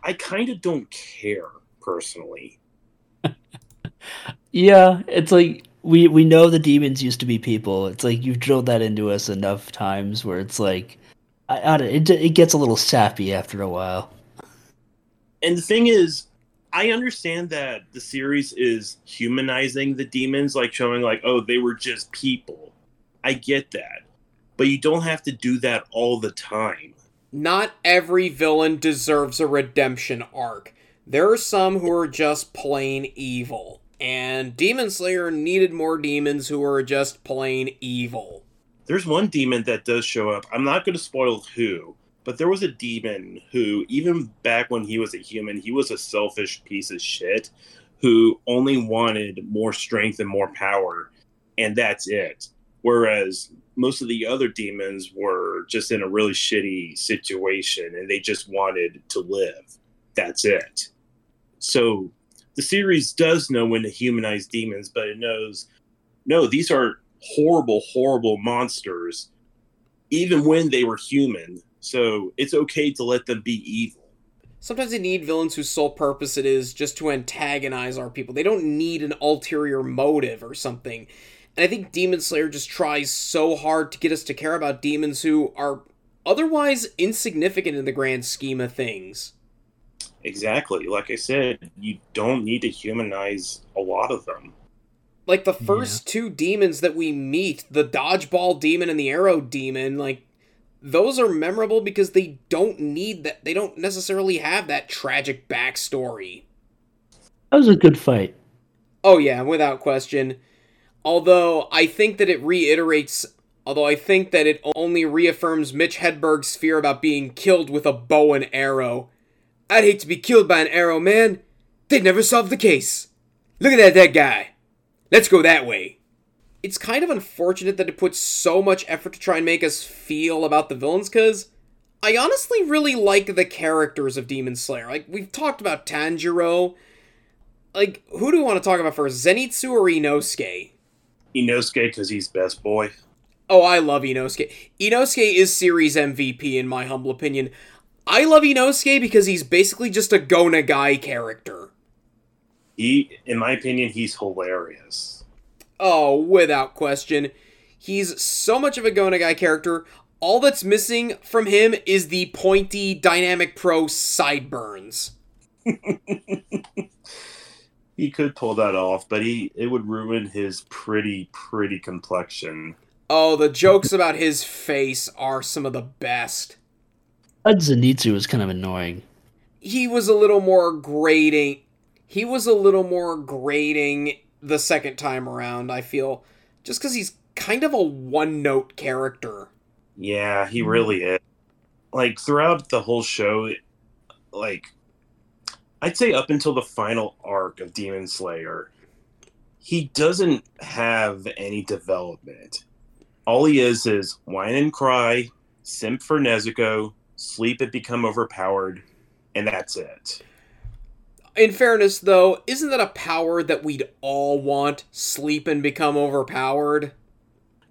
I kind of don't care personally. Yeah, it's like we we know the demons used to be people. It's like you've drilled that into us enough times where it's like, I, I don't, it it gets a little sappy after a while. and the thing is i understand that the series is humanizing the demons like showing like oh they were just people i get that but you don't have to do that all the time Not every villain deserves a redemption arc. There are some who are just plain evil. And Demon Slayer needed more demons who are just plain evil. there's one demon that does show up i'm not going to spoil who but there was a demon who even back when he was a human he was a selfish piece of shit who only wanted more strength and more power and that's it. Whereas most of the other demons were just in a really shitty situation and they just wanted to live. That's it. So the series does know when to humanize demons but it knows no these are horrible horrible monsters. Even when they were human so it's okay to let them be evil Sometimes they need villains whose sole purpose it is just to antagonize our people. They don't need an ulterior motive or something. And I think Demon Slayer just tries so hard to get us to care about demons who are otherwise insignificant in the grand scheme of things. Exactly. Like I said, you don't need to humanize a lot of them. Like the first two demons that we meet, the dodgeball demon and the arrow demon, like those are memorable because they don't need that they don't necessarily have that tragic backstory. That was a good fight. Oh yeah, without question. Although I think that it reiterates although I think that it only reaffirms Mitch Hedberg's fear about being killed with a bow and arrow. I'd hate to be killed by an arrow, man. They'd never solve the case. Look at that dead guy. Let's go that way. It's kind of unfortunate that it puts so much effort to try and make us feel about the villains, because I honestly really like the characters of Demon Slayer. Like, we've talked about Tanjiro. Like, who do we want to talk about first, Zenitsu or Inosuke? Inosuke because he's best boy. Oh, I love Inosuke. Inosuke is series MVP in my humble opinion. I love Inosuke because he's basically just a Go Nagai character. He, in my opinion, he's hilarious. Oh, without question. He's so much of a Go Nagai character. All that's missing from him is the pointy Dynamic Pro sideburns. he could pull that off, but he it would ruin his pretty pretty complexion. Oh, the jokes about his face are some of the best. That Zenitsu was kind of annoying. He was a little more grating. He was a little more grating the second time around, I feel. Just because he's kind of a one note character. Yeah, he mm-hmm. really is. Like throughout the whole show, like I'd say up until the final arc of Demon Slayer, he doesn't have any development. All he is is whine and cry, simp for Nezuko, sleep and become overpowered, and that's it. In fairness, though, isn't that a power that we'd all want? Sleep and become overpowered?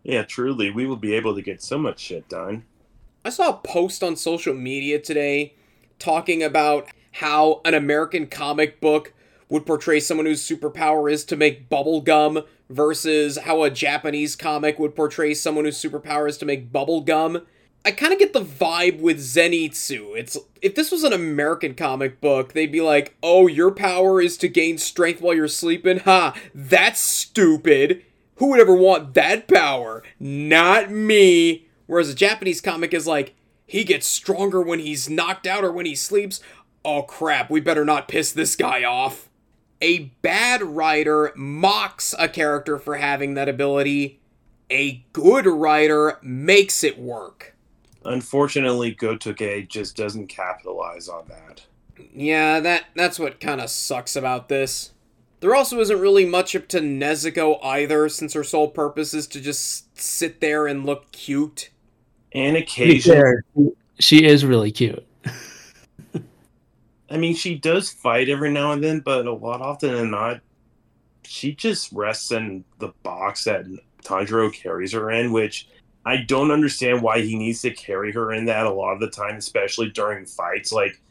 Yeah, truly, we would be able to get so much shit done. I saw a post on social media today talking about how an American comic book would portray someone whose superpower is to make bubble gum versus how a Japanese comic would portray someone whose superpower is to make bubble gum. I kind of get the vibe with Zenitsu. It's if this was an American comic book, they'd be like, "Oh, your power is to gain strength while you're sleeping." Ha, that's stupid. Who would ever want that power? Not me. Whereas a Japanese comic is like, he gets stronger when he's knocked out or when he sleeps. Oh crap, we better not piss this guy off. A bad writer mocks a character for having that ability. A good writer makes it work. Unfortunately, Gotoge just doesn't capitalize on that. Yeah, that that's what kind of sucks about this. There also isn't really much up to Nezuko either, since her sole purpose is to just sit there and look cute. And occasionally, she is really cute. I mean, she does fight every now and then, but a lot often than not, she just rests in the box that Tanjiro carries her in, which I don't understand why he needs to carry her in that a lot of the time, especially during fights. Like,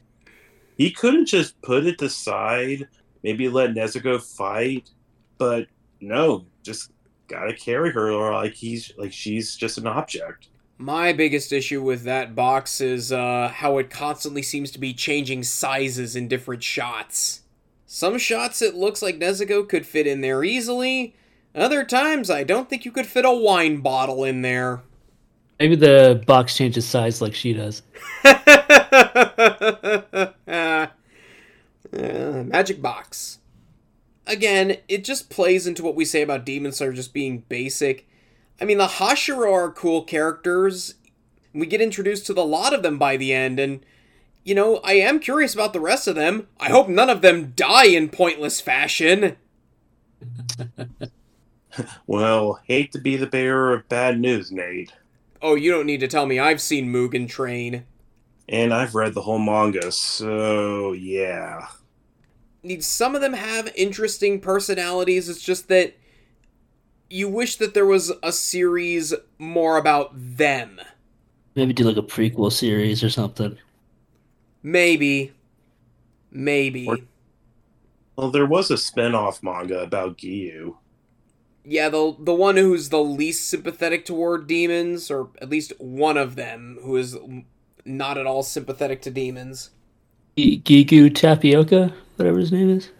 he couldn't just put it aside, maybe let Nezuko fight, but no, just gotta carry her, or like he's like she's just an object. My biggest issue with that box is uh, how it constantly seems to be changing sizes in different shots. Some shots it looks like Nezuko could fit in there easily. Other times I don't think you could fit a wine bottle in there. Maybe the box changes size like she does. Uh, magic box. Again, it just plays into what we say about Demon Slayer just being basic. I mean, the Hashira are cool characters. We get introduced to the lot of them by the end, and you know, I am curious about the rest of them. I hope none of them die in pointless fashion. Well, hate to be the bearer of bad news, Nate. Oh, you don't need to tell me I've seen Mugen Train. And I've read the whole manga, so yeah. Need some of them have interesting personalities. It's just that you wish that there was a series more about them. Maybe do like a prequel series or something. Maybe. Maybe. Or- Well, there was a spin off manga about Giyu. Yeah, the the one who's the least sympathetic toward demons, or at least one of them who is not at all sympathetic to demons. G- Gigu Tapioca, whatever his name is.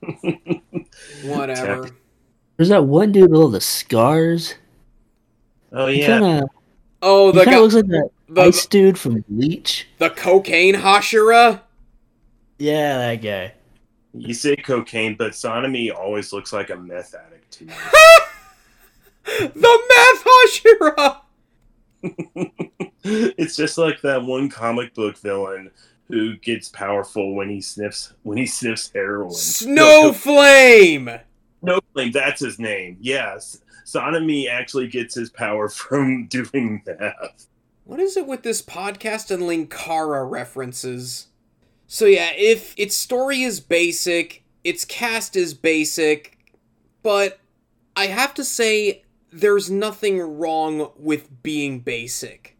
Whatever. There's that one dude with all the scars. Oh yeah, kind of Oh, the guy, of looks like that the, ice dude from Bleach. the cocaine Hashira. Yeah, that guy. You say cocaine, but Sanemi always looks like a meth addict to me. The meth Hashira. it's just like that one comic book villain who gets powerful when he sniffs when he sniffs heroin. Snowflame. No, like that's his name. Yes, Sanemi actually gets his power from doing that. What is it with this podcast and Linkara references? So yeah, if its story is basic, its cast is basic, but I have to say there's nothing wrong with being basic.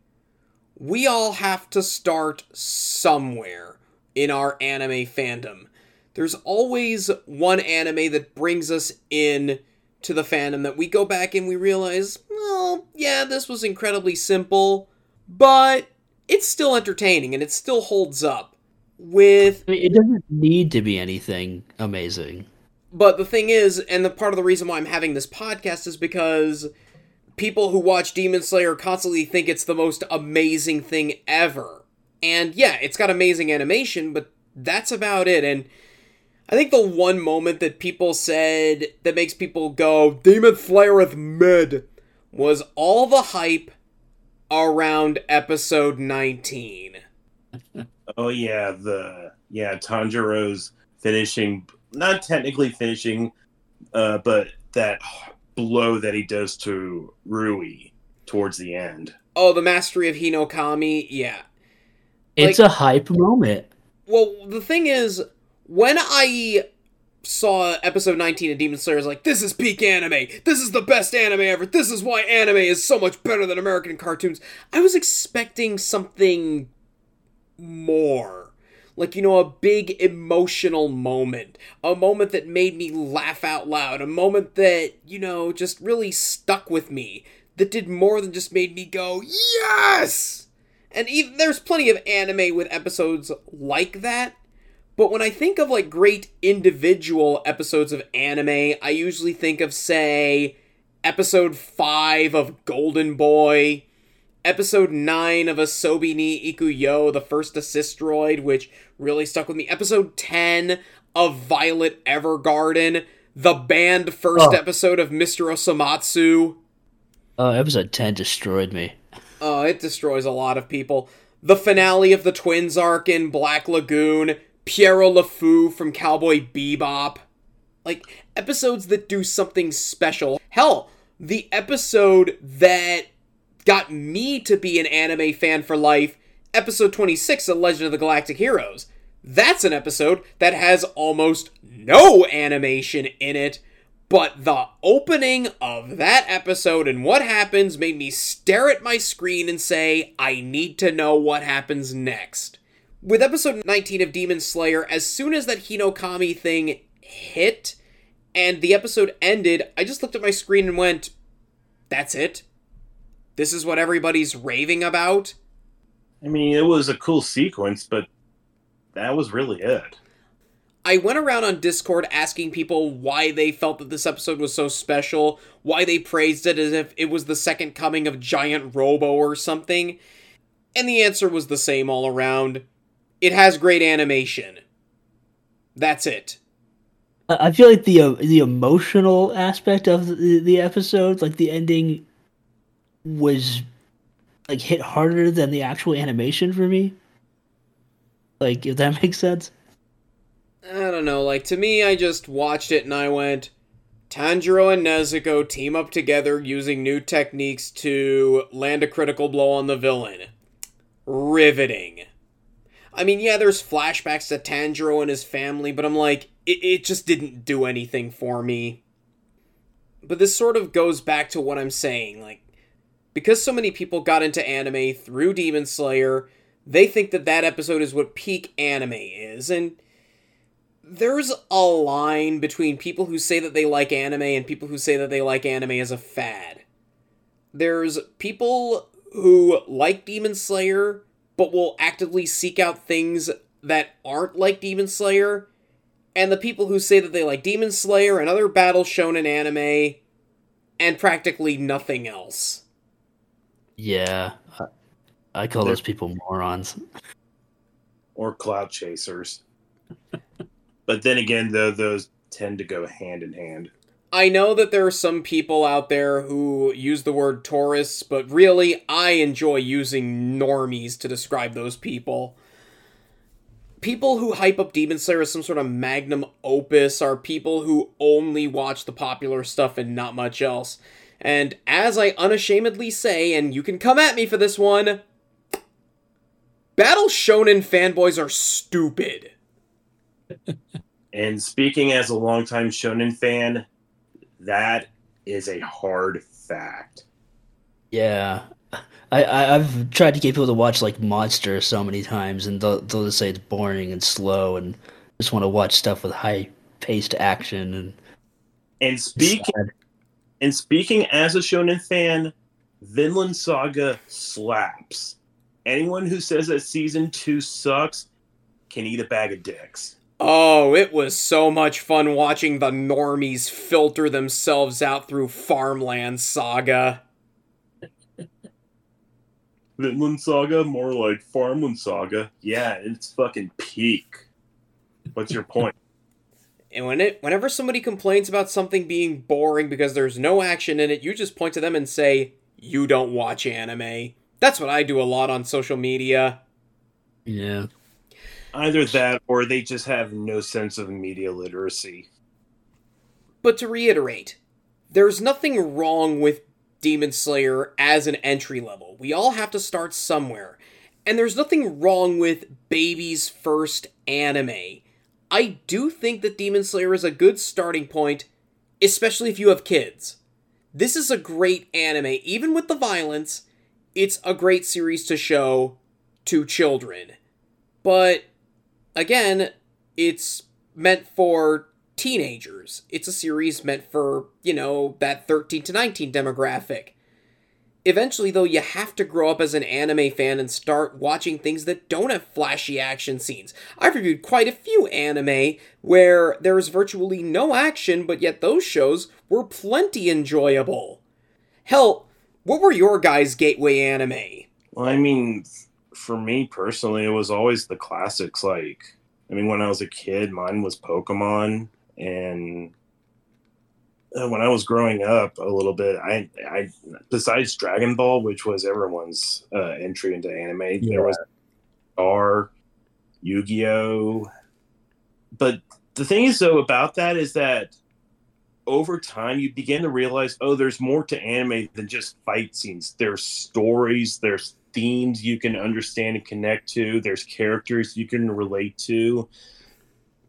We all have to start somewhere in our anime fandom. There's always one anime that brings us in to the fandom that we go back and we realize, well, yeah, this was incredibly simple, but it's still entertaining and it still holds up. With I mean, it doesn't need to be anything amazing. but the thing is, and the part of the reason why I'm having this podcast is because people who watch Demon Slayer constantly think it's the most amazing thing ever. And yeah, it's got amazing animation, but that's about it. And I think the one moment that people said that makes people go, Demon Slayer is mid, was all the hype around episode 19. Oh yeah, the yeah Tanjiro's finishing, not technically finishing, uh, but that blow that he does to Rui towards the end. Oh, the mastery of Hinokami? Yeah. It's Like- a hype moment. Well, the thing is, when I saw episode 19 of Demon Slayer, I was like, this is peak anime. This is the best anime ever. This is why anime is so much better than American cartoons. I was expecting something more. Like, you know, a big emotional moment. A moment that made me laugh out loud. A moment that, you know, just really stuck with me. That did more than just made me go, yes! And even there's plenty of anime with episodes like that. But when I think of like great individual episodes of anime, I usually think of say episode 5 of Golden Boy, episode 9 of Asobi ni Ikuyo, the first assistroid, which really stuck with me, episode 10 of Violet Evergarden, the banned first Oh. episode of Mr. Osomatsu. Uh, episode 10 destroyed me. Oh, it destroys a lot of people. The finale of the Twins arc in Black Lagoon, Pierrot le Fou from Cowboy Bebop. Like, episodes that do something special. Hell, the episode that got me to be an anime fan for life, episode 26 of Legend of the Galactic Heroes. That's an episode that has almost no animation in it, but the opening of that episode and what happens made me stare at my screen and say, I need to know what happens next. With episode 19 of Demon Slayer, as soon as that Hinokami thing hit and the episode ended, I just looked at my screen and went, That's it? This is what everybody's raving about? I mean, it was a cool sequence, but that was really it. I went around on Discord asking people why they felt that this episode was so special, why they praised it as if it was the second coming of Giant Robo or something. And the answer was the same all around. It has great animation. That's it. I I feel like the uh, the emotional aspect of the, the episode, like the ending, was like hit harder than the actual animation for me. Like, if that makes sense. I don't know, like to me, I just watched it and I went, Tanjiro and Nezuko team up together using new techniques to land a critical blow on the villain. Riveting. I mean, yeah, there's flashbacks to Tanjiro and his family, but I'm like, it, it just didn't do anything for me. But this sort of goes back to what I'm saying. Like, because so many people got into anime through Demon Slayer, they think that that episode is what peak anime is, and there's a line between people who say that they like anime and people who say that they like anime as a fad. There's people who like Demon Slayer but will actively seek out things that aren't like Demon Slayer, and the people who say that they like Demon Slayer and other battle shonen anime and practically nothing else. Yeah, I, I call those people morons. or cloud chasers. but then again, though, those tend to go hand in hand. I know that there are some people out there who use the word tourists, but really, I enjoy using normies to describe those people. People who hype up Demon Slayer as some sort of magnum opus are people who only watch the popular stuff and not much else. And as I unashamedly say, and you can come at me for this one, Battle Shonen fanboys are stupid. And speaking as a longtime shonen fan, that is a hard fact. Yeah, I, I I've tried to get people to watch like Monster so many times, and they'll they'll just say it's boring and slow, and just want to watch stuff with high paced action and And speaking sad. And speaking as a shonen fan, Vinland Saga slaps. Anyone who says that season two sucks can eat a bag of dicks. Oh, it was so much fun watching the normies filter themselves out through Farmland Saga. Vinland Saga, more like Farmland Saga. Yeah, it's fucking peak. What's your point? And when it whenever somebody complains about something being boring because there's no action in it, you just point to them and say, "You don't watch anime." That's what I do a lot on social media. yeah. Either that or they just have no sense of media literacy. But to reiterate, there's nothing wrong with Demon Slayer as an entry level. We all have to start somewhere. And there's nothing wrong with baby's first anime. I do think that Demon Slayer is a good starting point, especially if you have kids. This is a great anime, even with the violence, it's a great series to show to children. But again, it's meant for teenagers. It's a series meant for, you know, that 13 to 19 demographic. Eventually, though, you have to grow up as an anime fan and start watching things that don't have flashy action scenes. I've reviewed quite a few anime where there is virtually no action, but yet those shows were plenty enjoyable. Hell, what were your guys' gateway anime? Well, I mean, for me personally, it was always the classics. Like, I mean, when I was a kid, mine was Pokemon, and when I was growing up a little bit, I, I besides Dragon Ball, which was everyone's uh, entry into anime, there was Star, Yu Gi Oh. But the thing is, though, about that is that over time you begin to realize, oh, there's more to anime than just fight scenes. There's stories, there's themes you can understand and connect to, there's characters you can relate to.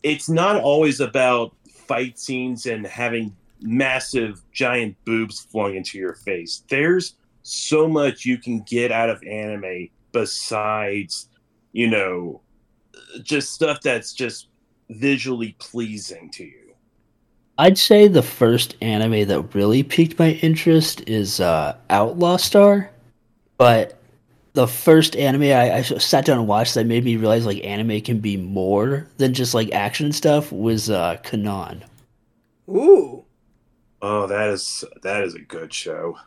It's not always about fight scenes and having massive giant boobs flung into your face. There's so much you can get out of anime besides, you know, just stuff that's just visually pleasing to you. I'd say the first anime that really piqued my interest is uh, Outlaw Star, but the first anime I, I sat down and watched that made me realize like anime can be more than just like action stuff was uh, Kanon. Ooh. Oh, that is that is a good show.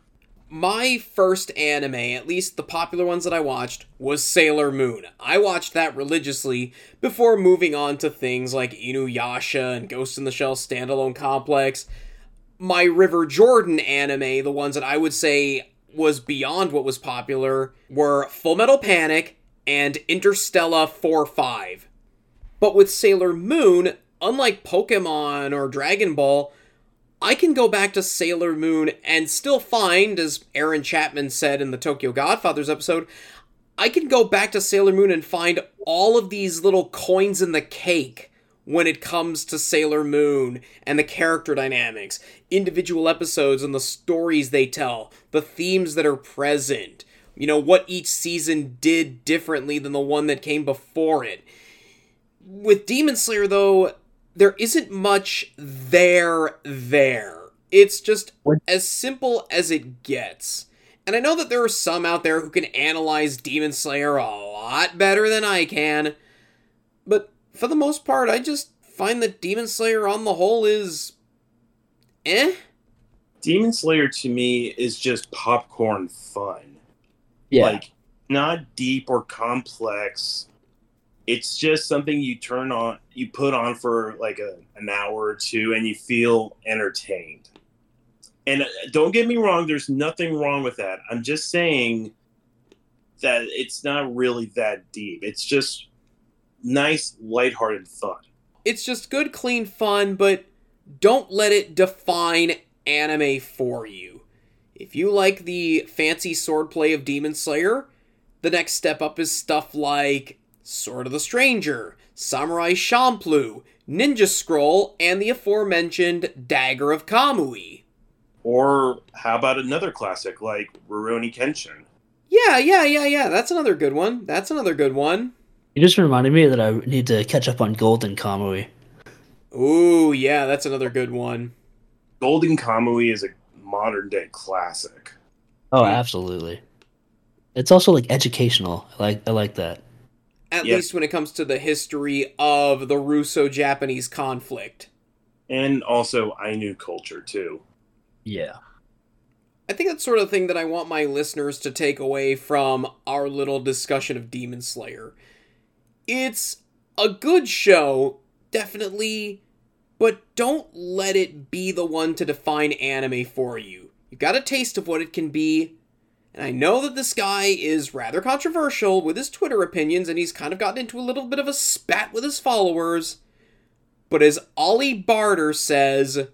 My first anime, at least the popular ones that I watched, was Sailor Moon. I watched that religiously before moving on to things like Inuyasha and Ghost in the Shell Standalone Complex. My River Jordan anime, the ones that I would say was beyond what was popular, were Full Metal Panic and Interstellar 4 5. But with Sailor Moon, unlike Pokemon or Dragon Ball, I can go back to Sailor Moon and still find, as Aaron Chapman said in the Tokyo Godfathers episode, I can go back to Sailor Moon and find all of these little coins in the cake when it comes to Sailor Moon and the character dynamics, individual episodes and the stories they tell, the themes that are present, you know, what each season did differently than the one that came before it. With Demon Slayer, though, there isn't much there there. It's just What- as simple as it gets. And I know that there are some out there who can analyze Demon Slayer a lot better than I can, but for the most part, I just find that Demon Slayer on the whole is eh. Demon Slayer to me is just popcorn fun. Yeah. Like not deep or complex. It's just something you turn on, you put on for like a, an hour or two, and you feel entertained. And uh, don't get me wrong, there's nothing wrong with that. I'm just saying that it's not really that deep. It's just nice, lighthearted fun. It's just good, clean fun, but don't let it define anime for you. If you like the fancy swordplay of Demon Slayer, the next step up is stuff like Sword of the Stranger, Samurai Champloo, Ninja Scroll, and the aforementioned Dagger of Kamui. Or how about another classic like Rurouni Kenshin? Yeah, yeah, yeah, yeah. That's another good one. That's another good one. You just reminded me that I need to catch up on Golden Kamui. Ooh, yeah, that's another good one. Golden Kamui is a modern day classic. Oh, absolutely. It's also like educational. I like I like that. At Yeah. least when it comes to the history of the Russo Japanese conflict. And also Ainu culture too. Yeah. I think that's sort of the thing that I want my listeners to take away from our little discussion of Demon Slayer. It's a good show, definitely, but don't let it be the one to define anime for you. You've got a taste of what it can be, and I know that this guy is rather controversial with his Twitter opinions, and he's kind of gotten into a little bit of a spat with his followers. But as Ollie Barter says,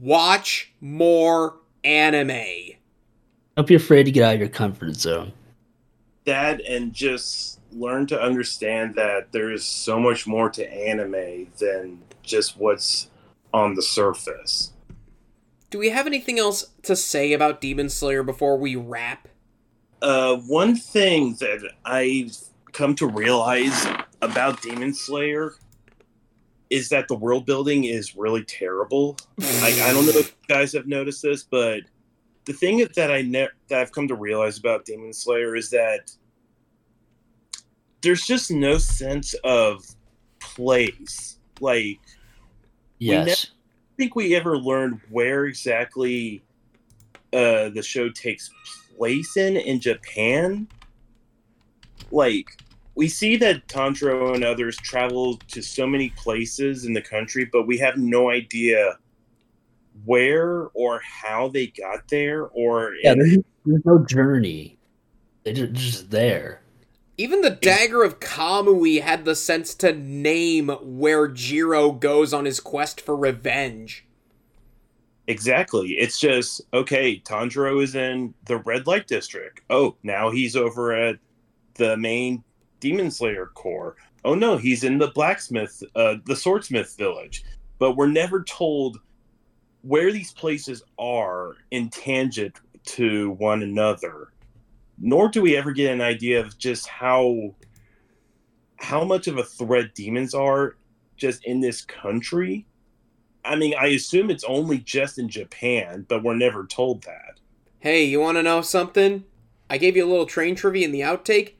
watch more anime. Don't be afraid to get out of your comfort zone. That and just learn to understand that there is so much more to anime than just what's on the surface. Do we have anything else to say about Demon Slayer before we wrap? Uh, one thing that I've come to realize about Demon Slayer is that the world building is really terrible. Like I don't know if you guys have noticed this, but the thing that I ne- that I've come to realize about Demon Slayer is that there's just no sense of place. Like Yes. I think we ever learned where exactly uh, the show takes place in in Japan. Like we see that Tanjiro and others travel to so many places in the country, but we have no idea where or how they got there, or yeah, there's, there's no journey. They're ju- just there. Even the Dagger of Kamui had the sense to name where Jiro goes on his quest for revenge. Exactly. It's just okay. Tanjiro is in the red light district. Oh, now he's over at the main Demon Slayer Corps. Oh no, he's in the blacksmith, uh, the swordsmith village. But we're never told where these places are in tangent to one another. Nor do we ever get an idea of just how how much of a threat demons are just in this country. I mean, I assume it's only just in Japan, but we're never told that. Hey, you want to know something? I gave you a little train trivia in the outtake.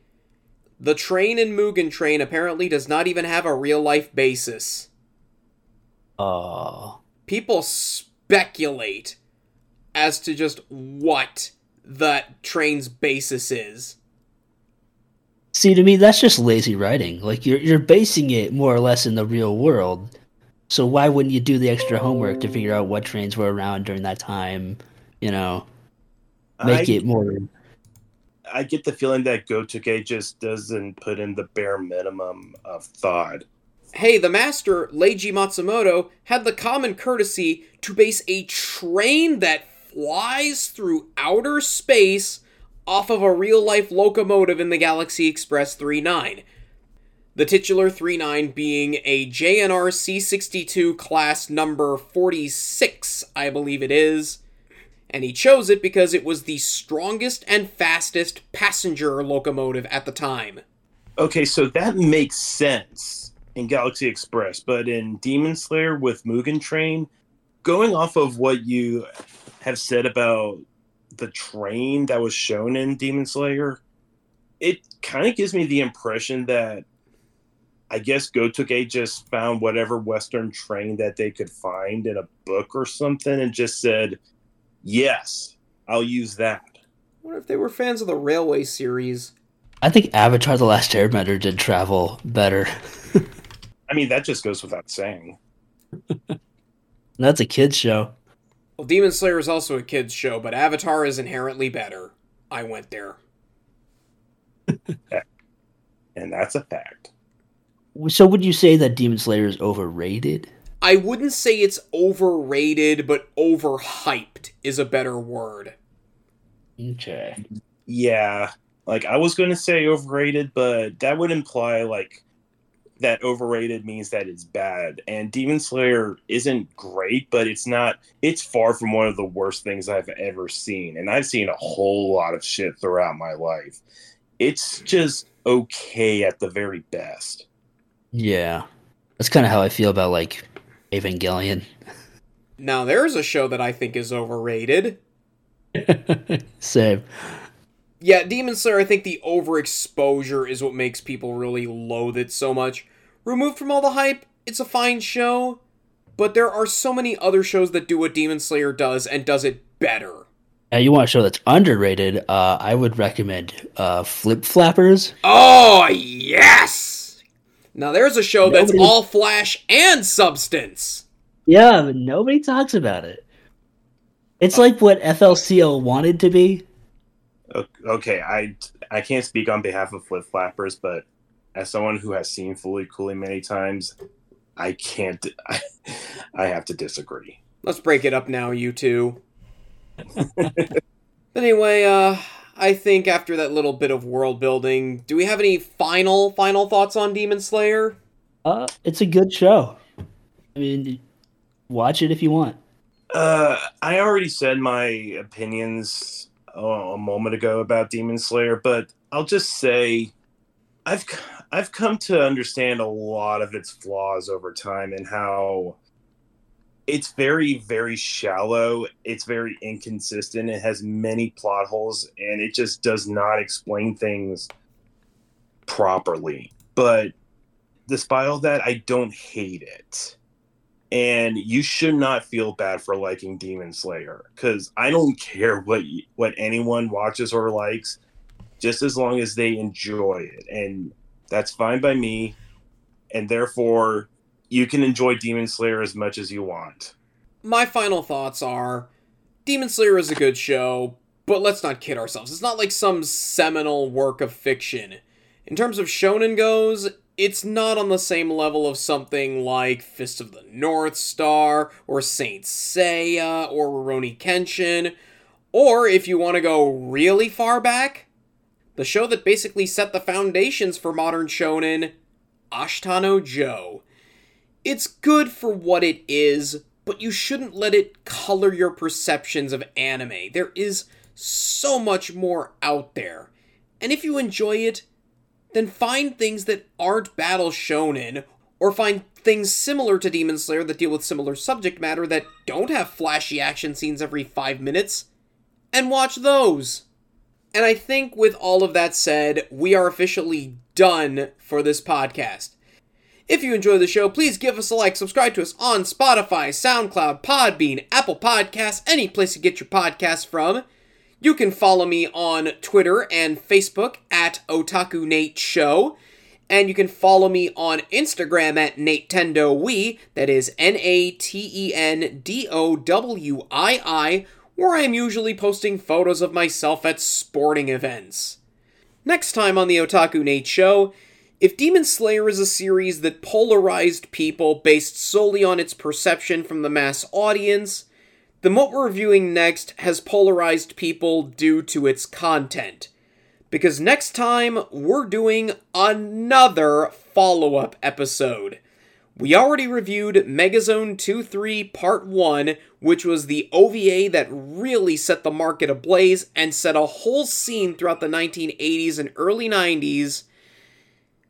The train in Mugen Train apparently does not even have a real life basis. Oh. People speculate as to just what that train's basis is. See, to me, that's just lazy writing. Like you're you're basing it more or less in the real world. So why wouldn't you do the extra homework to figure out what trains were around during that time? You know, make I, it more. I get the feeling that Gotoge just doesn't put in the bare minimum of thought. Hey, the master, Leiji Matsumoto, had the common courtesy to base a train that flies through outer space off of a real life locomotive in the Galaxy Express 39. The titular 39 being a JNR C62 class number 46, I believe it is. And he chose it because it was the strongest and fastest passenger locomotive at the time. Okay, so that makes sense. in Galaxy Express, but in Demon Slayer with Mugen Train, going off of what you have said about the train that was shown in Demon Slayer, it kind of gives me the impression that I guess Gotoge just found whatever Western train that they could find in a book or something and just said, Yes, I'll use that. What if they were fans of the Railway series? I think Avatar: The Last Airbender did travel better. I mean, that just goes without saying. That's a kids show. Well, Demon Slayer is also a kids' show, but Avatar is inherently better. I went there. And that's a fact. So would you say that Demon Slayer is overrated? I wouldn't say it's overrated, but overhyped is a better word. Okay. Yeah. Like I was going to say overrated, but that would imply like that overrated means that it's bad. And Demon Slayer isn't great, but it's not it's far from one of the worst things I've ever seen. And I've seen a whole lot of shit throughout my life. It's just okay at the very best. Yeah. That's kind of how I feel about like Evangelion. Now, there's a show that I think is overrated. Same. Yeah, Demon Slayer, I think the overexposure is what makes people really loathe it so much. Removed from all the hype, it's a fine show, but there are so many other shows that do what Demon Slayer does and does it better. Now you want a show that's underrated? Uh, I would recommend uh, Flip Flappers. Oh, yes! Now, there's a show that's all flash and substance. Yeah, but nobody talks about it. It's like what FLCL wanted to be. Okay, I I can't speak on behalf of Flip Flappers, but as someone who has seen Fooly Cooly many times, I can't. I, I have to disagree. Let's break it up now, you two. but anyway, uh, I think after that little bit of world building, do we have any final, final thoughts on Demon Slayer? Uh, it's a good show. I mean, watch it if you want. Uh, I already said my opinions uh, a moment ago about Demon Slayer, but I'll just say I've c- I've come to understand a lot of its flaws over time and how it's very very shallow. It's very inconsistent. It has many plot holes, and it just does not explain things properly. But despite all that, I don't hate it and you should not feel bad for liking Demon Slayer because I don't care what what anyone watches or likes, just as long as they enjoy it, and that's fine by me. And therefore, you can enjoy Demon Slayer as much as you want. My final thoughts are Demon Slayer is a good show, but let's not kid ourselves. It's not like some seminal work of fiction. In terms of shonen goes, it's not on the same level of something like Fist of the North Star, or Saint Seiya, or Rurouni Kenshin, or if you want to go really far back, the show that basically set the foundations for modern shonen, Ashita no Joe. It's good for what it is, but you shouldn't let it color your perceptions of anime. There is so much more out there. And if you enjoy it, then find things that aren't battle shonen, or find things similar to Demon Slayer that deal with similar subject matter that don't have flashy action scenes every five minutes, and watch those. And I think with all of that said, we are officially done for this podcast. If you enjoy the show, please give us a like, subscribe to us on Spotify, SoundCloud, Podbean, Apple Podcasts, any place you get your podcasts from. You can follow me on Twitter and Facebook at Otaku Nate Show. And you can follow me on Instagram at Natendo Wii, that is N A T E N D O W I I, where I am usually posting photos of myself at sporting events. Next time on the Otaku Nate Show, if Demon Slayer is a series that polarized people based solely on its perception from the mass audience, then what we're reviewing next has polarized people due to its content. Because next time, we're doing another follow up episode. We already reviewed Megazone 2 3 Part 1, which was the OVA that really set the market ablaze and set a whole scene throughout the 1980s and early 90s.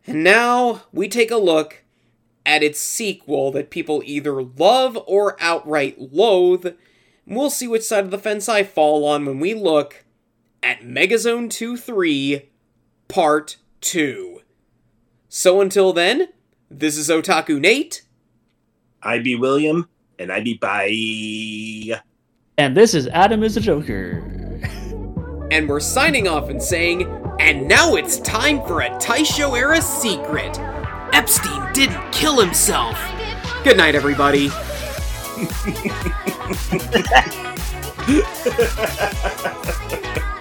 And now we take a look at its sequel that people either love or outright loathe. And We'll see which side of the fence I fall on when we look at Megazone 2 3 Part 2. So until then, this is Otaku Nate. I be William, and I be bye. And this is Adam is a Joker. And we're signing off and saying, and now it's time for a Taisho era secret. Epstein didn't kill himself. Good night, everybody.